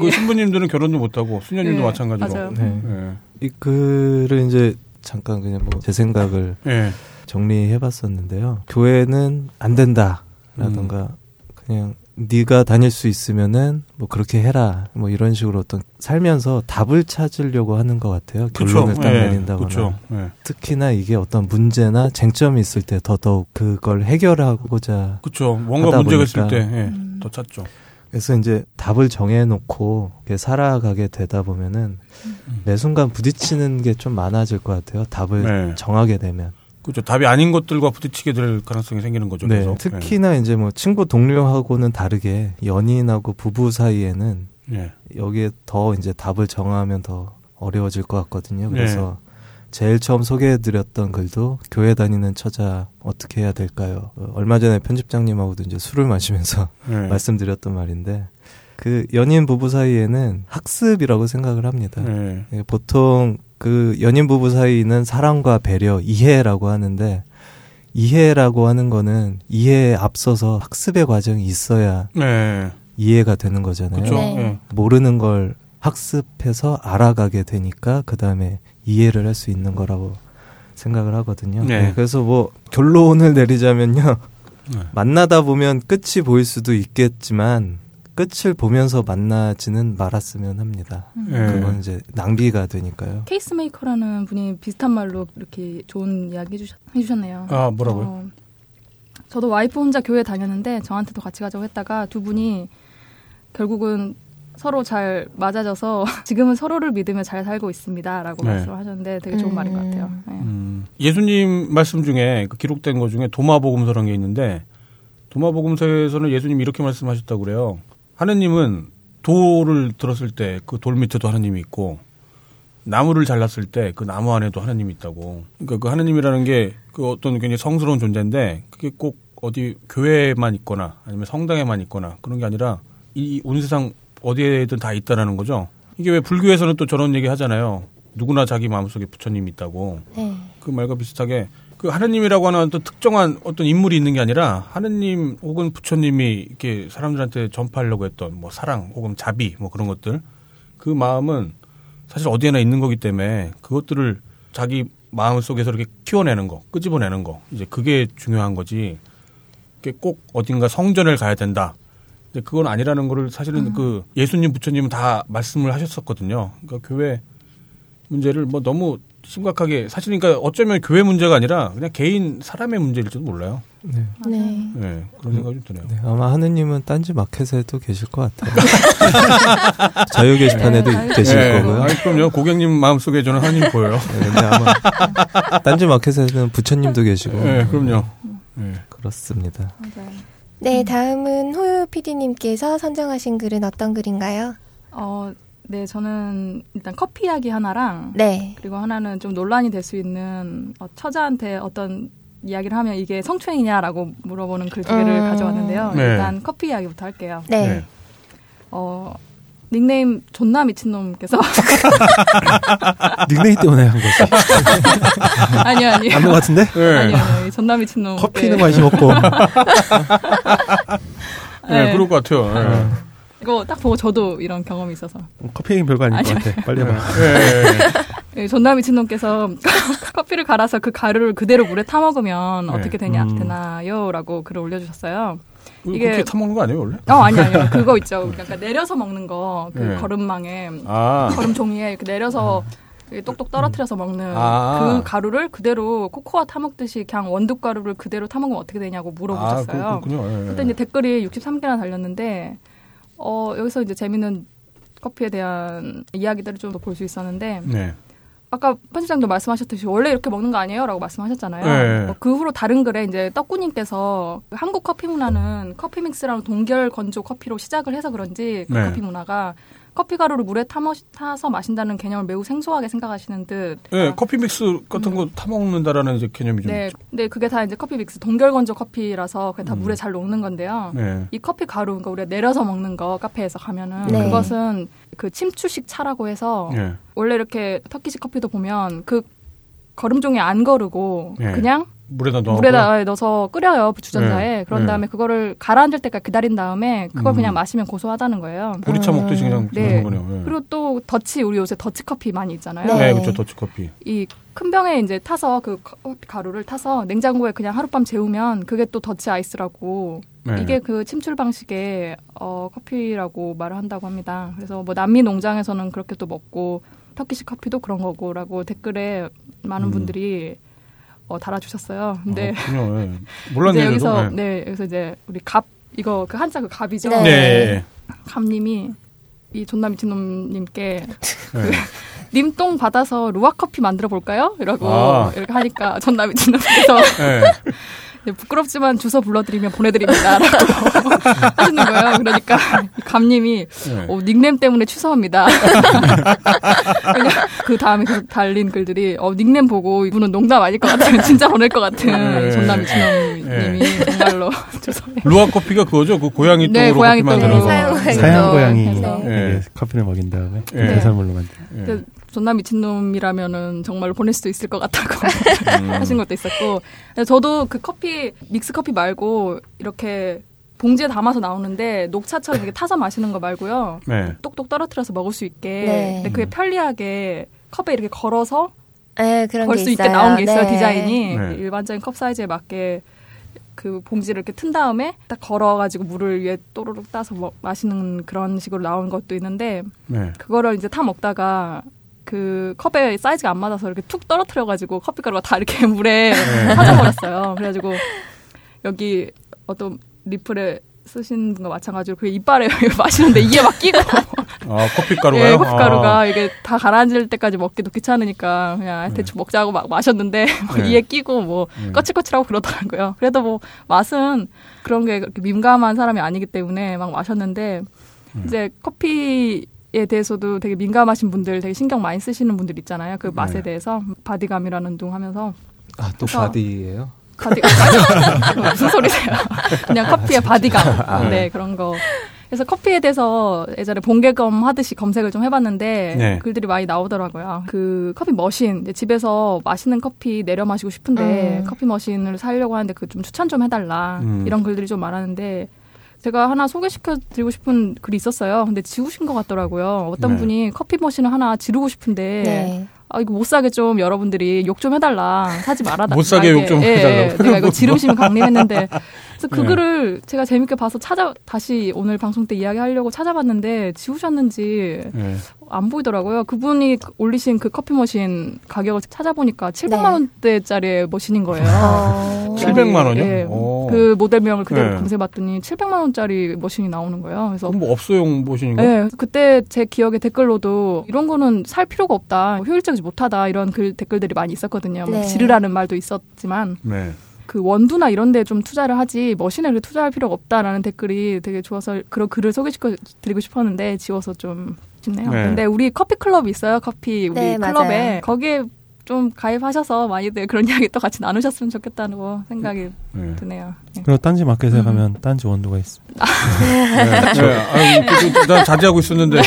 그 신부님들은 결혼도 못하고 수녀님도 네, 마찬가지로. 맞아요. 네. 네. 이 글을 이제 잠깐 그냥 뭐 제 생각을 네. 정리해봤었는데요. 교회는 안 된다라던가 음. 그냥 네가 다닐 수 있으면은 뭐 그렇게 해라 뭐 이런 식으로 어떤 살면서 답을 찾으려고 하는 것 같아요 결론을 딱 네. 내린다거나 네. 특히나 이게 어떤 문제나 쟁점이 있을 때 더더욱 그걸 해결하고자 그렇죠 뭔가 문제가 있을 때더 네. 음. 찾죠 그래서 이제 답을 정해놓고 살아가게 되다 보면은 매 순간 부딪히는 게 좀 많아질 것 같아요. 답을 네. 정하게 되면. 그렇죠. 답이 아닌 것들과 부딪히게 될 가능성이 생기는 거죠. 네. 계속. 특히나 네. 이제 뭐 친구 동료하고는 다르게 연인하고 부부 사이에는 네. 여기에 더 이제 답을 정하면 더 어려워질 것 같거든요. 그래서 네. 제일 처음 소개해드렸던 글도 교회 다니는 처자 어떻게 해야 될까요? 얼마 전에 편집장님하고도 이제 술을 마시면서 네. 말씀드렸던 말인데 그 연인 부부 사이에는 학습이라고 생각을 합니다. 네. 예, 보통 그 연인 부부 사이는 사랑과 배려, 이해라고 하는데 이해라고 하는 거는 이해에 앞서서 학습의 과정이 있어야 네. 이해가 되는 거잖아요. 네. 모르는 걸 학습해서 알아가게 되니까 그 다음에 이해를 할 수 있는 거라고 생각을 하거든요. 네. 네, 그래서 뭐 결론을 내리자면요. 네. 만나다 보면 끝이 보일 수도 있겠지만 끝을 보면서 만나지는 말았으면 합니다. 음. 네. 그건 이제 낭비가 되니까요. 케이스메이커라는 분이 비슷한 말로 이렇게 좋은 이야기 해주셨, 해주셨네요. 아 뭐라고요? 어, 저도 와이프 혼자 교회 다녔는데 저한테도 같이 가자고 했다가 두 분이 결국은 서로 잘 맞아져서 지금은 서로를 믿으며 잘 살고 있습니다라고 네. 말씀을 하셨는데 되게 좋은 음. 말인 것 같아요. 네. 음. 예수님 말씀 중에 그 기록된 것 중에 도마복음서라는 게 있는데 도마복음서에서는 예수님이 이렇게 말씀하셨다고 그래요. 하느님은 돌을 들었을 때 그 돌 밑에도 하느님이 있고 나무를 잘랐을 때 그 나무 안에도 하느님이 있다고. 그러니까 그 하느님이라는 게 그 어떤 굉장히 성스러운 존재인데 그게 꼭 어디 교회에만 있거나 아니면 성당에만 있거나 그런 게 아니라 이 온 세상 어디에든 다 있다라는 거죠. 이게 왜 불교에서는 또 저런 얘기 하잖아요. 누구나 자기 마음속에 부처님이 있다고. 네. 그 말과 비슷하게 그 하느님이라고 하는 어떤 특정한 어떤 인물이 있는 게 아니라 하느님 혹은 부처님이 이렇게 사람들한테 전파하려고 했던 뭐 사랑 혹은 자비 뭐 그런 것들 그 마음은 사실 어디에나 있는 거기 때문에 그것들을 자기 마음 속에서 이렇게 키워내는 거, 끄집어내는 거 이제 그게 중요한 거지. 꼭 어딘가 성전을 가야 된다. 근데 그건 아니라는 거를 사실은 음. 그 예수님 부처님은 다 말씀을 하셨었거든요. 그러니까 교회 문제를 뭐 너무 심각하게 사실 그러니까 어쩌면 교회 문제가 아니라 그냥 개인 사람의 문제일지도 몰라요. 네. 네. 네. 그런 생각이 좀 드네요. 네, 아마 하느님은 딴지 마켓에도 계실 것 같아요. 자유 게시판에도 네, 계실 네. 거고요. 아니, 그럼요. 고객님 마음속에 저는 하느님 보여요. 네, 근데 아마 딴지 마켓에는 부처님도 계시고. 네, 그럼요. 네. 그렇습니다. 맞아요. 네, 다음은 호요 PD님께서 선정하신 글은 어떤 글인가요? 어, 네, 저는 일단 커피 이야기 하나랑 네. 그리고 하나는 좀 논란이 될 수 있는 어, 처자한테 어떤 이야기를 하면 이게 성추행이냐라고 물어보는 글 두 개를 음... 가져왔는데요. 네. 일단 커피 이야기부터 할게요. 네. 네. 어, 닉네임 존나 미친놈께서 닉네임 때문에 한 거죠. 아니요, 아니요. 안것 같은데? 네. 아니요, 아니요. 존나 미친놈. 커피는 네. 관심 없고. 네, 네, 그럴 것 같아요. 네. 이거 딱 보고 저도 이런 경험이 있어서. 커피 얘기 별거 아닐 것 같아. 빨리 해봐. 네, 존나 미친놈께서 커피를 갈아서 그 가루를 그대로 물에 타 먹으면 어떻게 되냐 음. 되나요?라고 글을 올려주셨어요. 이게 그렇게 타 먹는 거 아니에요 원래? 어 아니 아니요 그거 있죠. 그러니까 내려서 먹는 거그 네. 걸음망에 아. 걸음 종이에 이렇게 내려서 아. 똑똑 떨어뜨려서 먹는 아. 그 가루를 그대로 코코아 타 먹듯이 그냥 원두 가루를 그대로 타 먹으면 어떻게 되냐고 물어보셨어요. 아. 예, 예. 그때 이제 댓글이 63개나 달렸는데 어 여기서 이제 재밌는 커피에 대한 이야기들을 좀 더 볼 수 있었는데 네. 아까 편집장도 말씀하셨듯이 원래 이렇게 먹는 거 아니에요?라고 말씀하셨잖아요. 네. 어, 그 후로 다른 글에 이제 떡구님께서 한국 커피 문화는 커피 믹스랑 동결 건조 커피로 시작을 해서 그런지 그 네. 커피 문화가 커피 가루를 물에 타머, 타서 마신다는 개념을 매우 생소하게 생각하시는 듯. 네, 아, 커피 믹스 같은 거 음. 타먹는다라는 이제 개념이 좀. 네, 근데 그게 다 이제 커피 믹스 동결 건조 커피라서 그게 다 음. 물에 잘 녹는 건데요. 네. 이 커피 가루, 그러니까 우리가 내려서 먹는 거 카페에서 가면은 네. 그것은 그 침출식 차라고 해서 네. 원래 이렇게 터키식 커피도 보면 그 거름종이 안 거르고 네. 그냥 물에다 넣어 물에다 넣어서 끓여요 주전자에 네. 그런 네. 다음에 그거를 가라앉을 때까지 기다린 다음에 그걸 음. 그냥 마시면 고소하다는 거예요. 보리차 음. 먹듯이 그냥 네. 거네요. 네. 그리고 또 더치 우리 요새 더치 커피 많이 있잖아요. 네, 그렇죠 더치 커피. 이 큰 병에 이제 타서 그 커피 가루를 타서 냉장고에 그냥 하룻밤 재우면 그게 또 더치 아이스라고 네. 이게 그 침출 방식의 어, 커피라고 말을 한다고 합니다. 그래서 뭐 남미 농장에서는 그렇게 또 먹고 터키식 커피도 그런 거고라고 댓글에 많은 음. 분들이 어, 달아주셨어요. 근데 아, 네. 몰랐네요. 여기서 네. 네. 여기서 이제 우리 갑 이거 그 한자 그 갑이죠. 네. 네. 감님이 이 존나 미친놈님께 그 네. 님똥 받아서 루아 커피 만들어 볼까요? 이러고 아. 이렇게 하니까 존나 미친놈께서 네. 네, 부끄럽지만 주소 불러드리면 보내드립니다. 라고 하시는 거예요. 그러니까 감님이 네. 어, 닉네임 때문에 취소합니다. 그 다음에 계속 달린 글들이 어, 닉네임 보고 이분은 농담 아닐 것 같은 진짜 보낼 것 같은 네. 존나 미친놈님이 네. 정말로 죄송해요. 루아 커피가 그거죠? 그 고양이 네, 고양이 똥으로 사양 고양이 네. 커피를 먹인 다음에 해산물로 만든. 존나 미친놈이라면은 정말 보낼 수도 있을 것 같다고 음. 하신 것도 있었고 저도 그 커피 믹스 커피 말고 이렇게 봉지에 담아서 나오는데 녹차처럼 이렇게 타서 마시는 거 말고요. 네. 똑똑 떨어뜨려서 먹을 수 있게. 네. 근데 그게 편리하게 컵에 이렇게 걸어서 네, 그런 걸수 있게 나온 게 있어요 네. 디자인이 네. 일반적인 컵 사이즈에 맞게 그 봉지를 이렇게 튼 다음에 딱 걸어가지고 물을 위에 또르륵 따서 뭐 마시는 그런 식으로 나온 것도 있는데 네. 그거를 이제 타 먹다가 그 컵에 사이즈가 안 맞아서 이렇게 툭 떨어뜨려가지고 커피가루가 다 이렇게 물에 네. 빠져버렸어요. 그래가지고 여기 어떤 리플에 쓰신 분과 마찬가지로 그 이빨에 마시는데 이게 막 끼고 아 커피가루가요? 예, 커피가루가 아. 이게 다 가라앉을 때까지 먹기도 귀찮으니까 그냥 네. 대충 먹자고 막 마셨는데 네. 이에 끼고 뭐 네. 거칠거칠하고 그러더라고요. 그래도 뭐 맛은 그런 게 그렇게 민감한 사람이 아니기 때문에 막 마셨는데 음. 이제 커피 에 대해서도 되게 민감하신 분들 되게 신경 많이 쓰시는 분들 있잖아요. 그 맛에 네. 대해서 바디감이라는 둥 하면서 아 또 바디예요? 바디 무슨 소리세요? 그냥 커피의 바디감 아, 네 그런 거. 그래서 커피에 대해서 예전에 본개검 하듯이 검색을 좀 해봤는데 네. 글들이 많이 나오더라고요. 그 커피 머신 집에서 맛있는 커피 내려 마시고 싶은데 음. 커피 머신을 사려고 하는데 그 좀 추천 좀 해달라 음. 이런 글들이 좀 많았는데 제가 하나 소개시켜 드리고 싶은 글이 있었어요. 근데 지우신 것 같더라고요. 어떤 네. 분이 커피 머신을 하나 지르고 싶은데 네. 아 이거 못 사게 좀 여러분들이 욕 좀 해달라 사지 말아다 못 사게 욕 좀 해달라 예, 예. 내가 이거 지름신을 강림했는데 그래서 그 네. 글을 제가 재밌게 봐서 찾아 다시 오늘 방송 때 이야기하려고 찾아봤는데 지우셨는지 네. 안 보이더라고요. 그분이 올리신 그 커피 머신 가격을 찾아보니까 700만 원대짜리 머신인 거예요. 아~ 700만 원이요? 네. 그 모델명을 그대로 네. 검색해봤더니 700만 원짜리 머신이 나오는 거예요. 그래서 뭐 업소용 머신인가? 네. 그때 제 기억에 댓글로도 이런 거는 살 필요가 없다, 효율적이지 못하다 이런 글 댓글들이 많이 있었거든요. 뭐 네. 뭐 지르라는 말도 있었지만. 네. 그 원두나 이런 데 좀 투자를 하지 머신에 그 투자할 필요가 없다라는 댓글이 되게 좋아서 그런 글을 소개시켜 드리고 싶었는데 지워서 좀 싶네요. 네. 근데 우리 커피 클럽 있어요. 커피 우리 네, 클럽에 맞아요. 거기에 좀 가입하셔서 많이들 그런 이야기 또 같이 나누셨으면 좋겠다는 거 생각이 네. 드네요. 네. 그리고 딴지 마켓에 음. 가면 딴지 원두가 있습니다. 아. 네. 네. 아유, 난 자제하고 있었는데.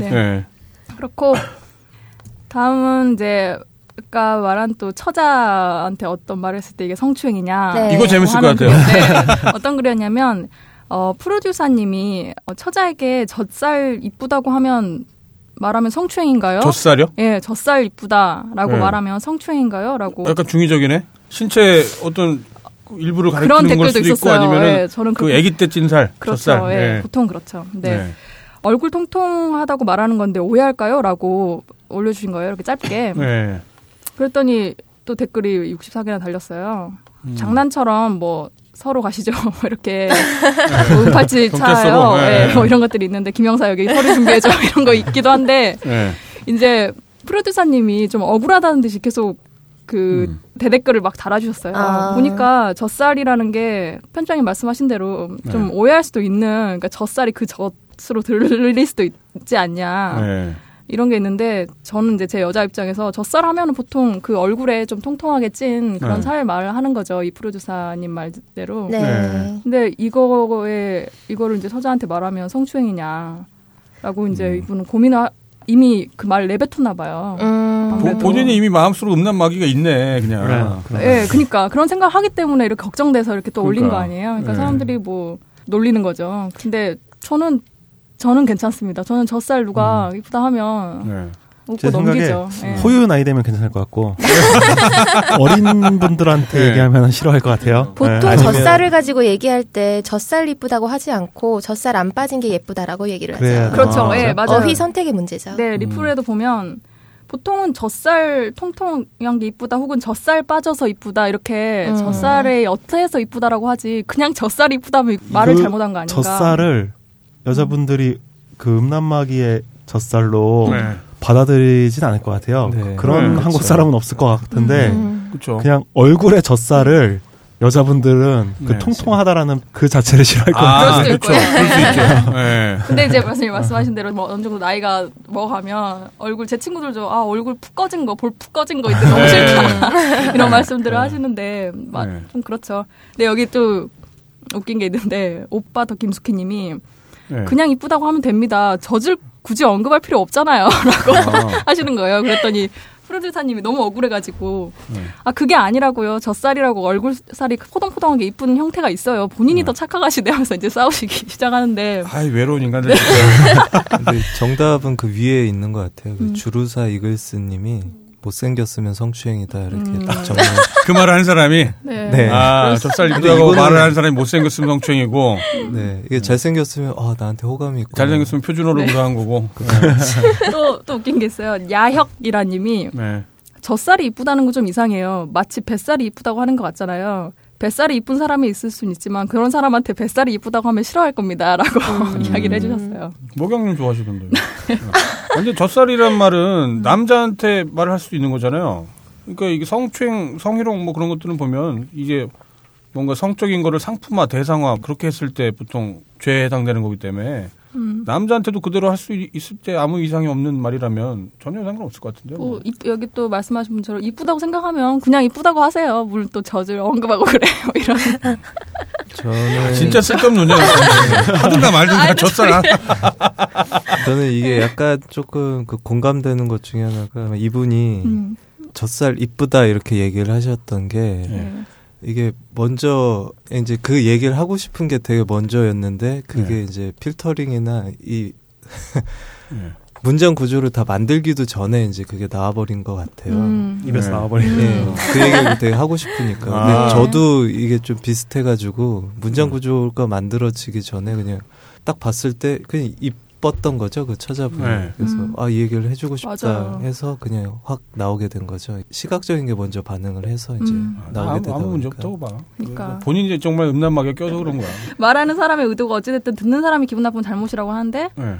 네. 네. 그렇고 다음은 이제 아까 말한 또 처자한테 어떤 말을 했을 때 이게 성추행이냐. 네. 이거 재밌을 것 같아요. 네. 어떤 글이었냐면 어, 프로듀서님이 어, 처자에게 젖살 이쁘다고 하면 말하면 성추행인가요? 젖살이요? 예, 젖살 이쁘다라고 네. 말하면 성추행인가요? 라고. 약간 중의적이네. 신체 어떤 일부를 가리키는 걸 수도 있고 아니면은 예, 저는 그 아기 때 찐살, 그렇죠. 젖살. 예, 네. 보통 그렇죠. 네. 네. 얼굴 통통하다고 말하는 건데 오해할까요? 라고 올려주신 거예요. 이렇게 짧게. 네. 그랬더니 또 댓글이 64개나 달렸어요. 음. 장난처럼 뭐 서로 가시죠. 뭐 이렇게 뭐 은팔찌 차요. 네. 네. 뭐 이런 것들이 있는데 김영사 여기 서류 준비해줘 이런 거 있기도 한데 네. 이제 프로듀서님이 좀 억울하다는 듯이 계속 그 음. 대댓글을 막 달아주셨어요. 아. 보니까 젖살이라는 게 편장님 말씀하신 대로 좀 네. 오해할 수도 있는 그러니까 젖살이 그 젖으로 들릴 수도 있지 않냐. 네. 이런 게 있는데 저는 이제 제 여자 입장에서 젖살 하면은 보통 그 얼굴에 좀 통통하게 찐 그런 네. 살 말을 하는 거죠. 이 프로듀서님 말대로. 네. 네. 근데 이거에 이거를 이제 서자한테 말하면 성추행이냐라고 이제 음. 이분은 고민을 이미 그 말 내뱉었나 봐요. 음. 본인이 이미 마음속으로 음란마귀가 있네, 그냥. 예, 네, 그러니까 그런 생각을 하기 때문에 이렇게 걱정돼서 이렇게 또 그러니까. 올린 거 아니에요. 그러니까 네. 사람들이 뭐 놀리는 거죠. 근데 저는 저는 괜찮습니다. 저는 젖살 누가 음. 이쁘다 하면 네. 웃고 넘기죠. 네. 호유 나이 되면 괜찮을 것 같고 어린 분들한테 네. 얘기하면 싫어할 것 같아요. 보통 네. 젖살을 가지고 얘기할 때 젖살 이쁘다고 하지 않고 젖살 안 빠진 게 예쁘다라고 얘기를 하죠. 그렇죠. 아, 예, 맞아요. 어휘 선택의 문제죠. 네, 리플에도 음. 보면 보통은 젖살 통통한 게 이쁘다 혹은 젖살 빠져서 이쁘다 이렇게 음. 젖살에 옅해서 이쁘다라고 하지 그냥 젖살이 이쁘다면 말을 그 잘못한 거 아닌가? 젖살을 여자분들이 그 음란마귀의 젖살로 네. 받아들이진 않을 것 같아요. 네. 그런 네, 한국 사람은 없을 것 같은데 음. 그냥 얼굴에 젖살을 여자분들은 그 네, 통통하다라는 그 자체를 싫어할 거예요. 아, 그럴 수도 있고. 그럴 수 있죠. 네. 근데 이제 말씀님 말씀하신 대로 뭐 어느 정도 나이가 먹어가면 얼굴 제 친구들도 아 얼굴 푹 꺼진 거, 볼 푹 꺼진 거 이때 너무 네. 싫다 이런 말씀들을 네. 하시는데 네. 좀 그렇죠. 근데 여기 또 웃긴 게 있는데 오빠 더 김숙희님이 네. 그냥 이쁘다고 하면 됩니다. 젖을 굳이 언급할 필요 없잖아요.라고 아. 하시는 거예요. 그랬더니 프로듀서님이 너무 억울해가지고 네. 아 그게 아니라고요. 젖살이라고 얼굴살이 포동포동하게 이쁜 형태가 있어요. 본인이 네. 더 착각하시네 하면서 이제 싸우시기 시작하는데. 아이 외로운 인간들. 네. 근데 정답은 그 위에 있는 것 같아요. 그 음. 주루사 이글스님이 못생겼으면 성추행이다 이렇게 음. 딱 정말 그 말을 한 사람이 네, 네. 아 좁쌀 입다고 말을 한 사람이 못생겼으면 성추행이고 네 이게 잘생겼으면 아 나한테 호감이 있고 잘생겼으면 표준어로 네. 한 거고 또또 또 웃긴 게 있어요 야혁이라님이 네. 젖살이 이쁘다는 거 좀 이상해요 마치 뱃살이 이쁘다고 하는 것 같잖아요 뱃살이 이쁜 사람이 있을 수는 있지만 그런 사람한테 뱃살이 이쁘다고 하면 싫어할 겁니다라고 음. 이야기를 해주셨어요. 목양님 좋아하시던데. 근데 젖살이란 말은 남자한테 말을 할수 있는 거잖아요. 그러니까 이게 성추행, 성희롱 뭐 그런 것들은 보면 이게 뭔가 성적인 거를 상품화, 대상화 그렇게 했을 때 보통 죄에 해당되는 거기 때문에 음. 남자한테도 그대로 할 수 있을 때 아무 이상이 없는 말이라면 전혀 상관없을 것 같은데요. 뭐. 이, 여기 또 말씀하신 분처럼 이쁘다고 생각하면 그냥 이쁘다고 하세요. 물론 또 젖을 언급하고 그래요. 이런. 저는 진짜 쓸데없는 논쟁 하든가 말든가 젖살. 저는 이게 약간 조금 그 공감되는 것 중에 하나가 이분이 음. 젖살 이쁘다 이렇게 얘기를 하셨던 게 네. 이게 먼저 이제 그 얘기를 하고 싶은 게 되게 먼저였는데 그게 네. 이제 필터링이나 이 네. 문장 구조를 다 만들기도 전에 이제 그게 나와버린 것 같아요. 음. 입에서 네. 나와버린. 네. 그 얘기를 되게 하고 싶으니까. 아. 근데 저도 이게 좀 비슷해가지고 문장 음. 구조가 만들어지기 전에 그냥 딱 봤을 때 그냥 입 기뻤던 거죠 그 처자분. 네. 그래서 음. 아이 얘기를 해주고 싶다 맞아요. 해서 그냥 확 나오게 된 거죠. 시각적인 게 먼저 반응을 해서 이제 음. 나오게 되다 아무 문제 없다고 봐. 그러니까 본인이 정말 음란막에 껴서 그런 거야. 말하는 사람의 의도가 어찌됐든 듣는 사람이 기분 나쁘면 잘못이라고 하는데 네.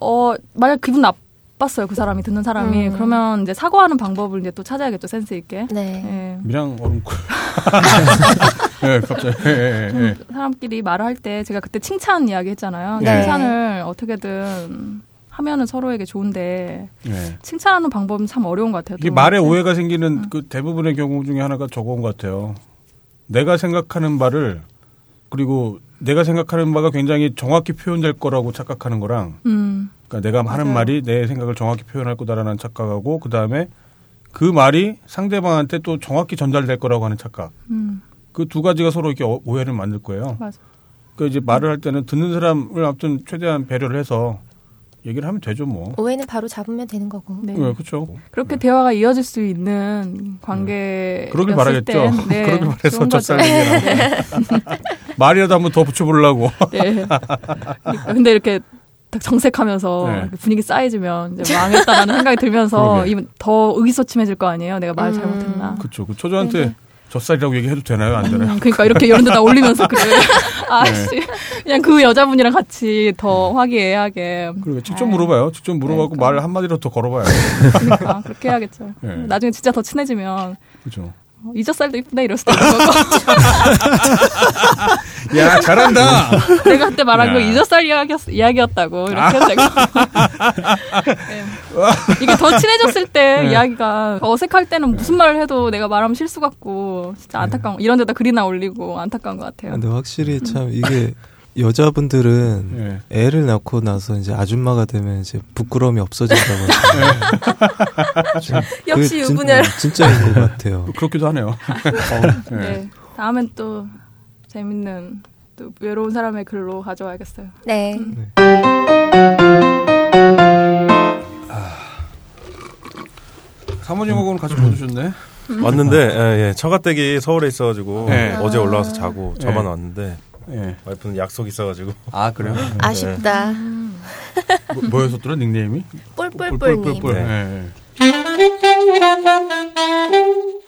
어 만약 기분 나 나빴어요 그 사람이 듣는 사람이 음. 그러면 이제 사과하는 방법을 이제 또 찾아야겠죠 센스 있게. 네. 네. 미랑 얼음꿀. 네, 갑자기. 네, 네, 사람끼리 말을 할때 제가 그때 칭찬 이야기 했잖아요. 네. 칭찬을 어떻게든 하면은 서로에게 좋은데 네. 칭찬하는 방법은 참 어려운 것 같아요. 이게 말에 오해가 생기는 음. 그 대부분의 경우 중에 하나가 저건 것 같아요. 내가 생각하는 바를 그리고 내가 생각하는 바가 굉장히 정확히 표현될 거라고 착각하는 거랑 음. 그러니까 내가 맞아요. 하는 말이 내 생각을 정확히 표현할 거다라는 착각하고 그 다음에 그 말이 상대방한테 또 정확히 전달될 거라고 하는 착각. 음. 그 두 가지가 서로 이렇게 오해를 만들 거예요. 맞아. 그 이제 말을 할 때는 듣는 사람을 아무튼 최대한 배려를 해서 얘기를 하면 되죠, 뭐. 오해는 바로 잡으면 되는 거고. 네, 네 그렇죠. 그렇게 네. 대화가 이어질 수 있는 관계. 네. 그러길 바라겠죠. 네, 그러길 바래서 얘기를 네. 말이라도 한번 더 붙여보려고. 네. 근데 이렇게 정색하면서 네. 분위기 쌓여지면 이제 망했다라는 생각이 들면서 더 의기소침해질 거 아니에요. 내가 말 음. 잘못했나. 그렇죠. 그 초조한테 네. 젖살이라고 얘기해도 되나요? 안 되나요? 음, 그러니까 이렇게 이런 데다 올리면서 그래. 아씨. 네. 그냥 그 여자분이랑 같이 더 화기애애하게. 그러게 직접 물어봐요. 직접 물어봐고 그러니까. 말 한마디로 더 걸어봐요. 그러니까 그렇게 해야겠죠. 네. 나중에 진짜 더 친해지면. 그렇죠. 어, 이젖살도 이쁘네 이럴 수도 있는 거고. 야 잘한다. 내가 그때 말한 야. 거 이젖살 이야기였, 이야기 였다고 이렇게 해도 되고. 네. 이게 더 친해졌을 때 네. 이야기가 어색할 때는 무슨 말을 해도 내가 말하면 실수 같고 진짜 안타까운 네. 이런 데다 글이나 올리고 안타까운 것 같아요. 근데 확실히 참 이게 여자분들은 네. 애를 낳고 나서 이제 아줌마가 되면 이제 부끄러움이 없어진다고. 네. 역시 그, 유분열. 진짜인 것 같아요. 그렇기도 하네요. 어, 네. 네. 다음엔 또 재밌는 또 외로운 사람의 글로 가져와야겠어요. 네. 음. 네. 아, 사모님하고는 같이 보주셨네. 음. 왔는데 예, 예. 처가댁이 서울에 있어가지고 네. 어제 올라와서 자고 저만 네. 왔는데 예. 와이프는 약속 있어가지고. 아 그래요? 네. 아쉽다. 뭐, 뭐였었더라 닉네임이? 뿔뿔뿔님. 네. 네.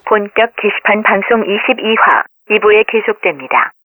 본격 게시판 방송 22화 2부에 계속됩니다.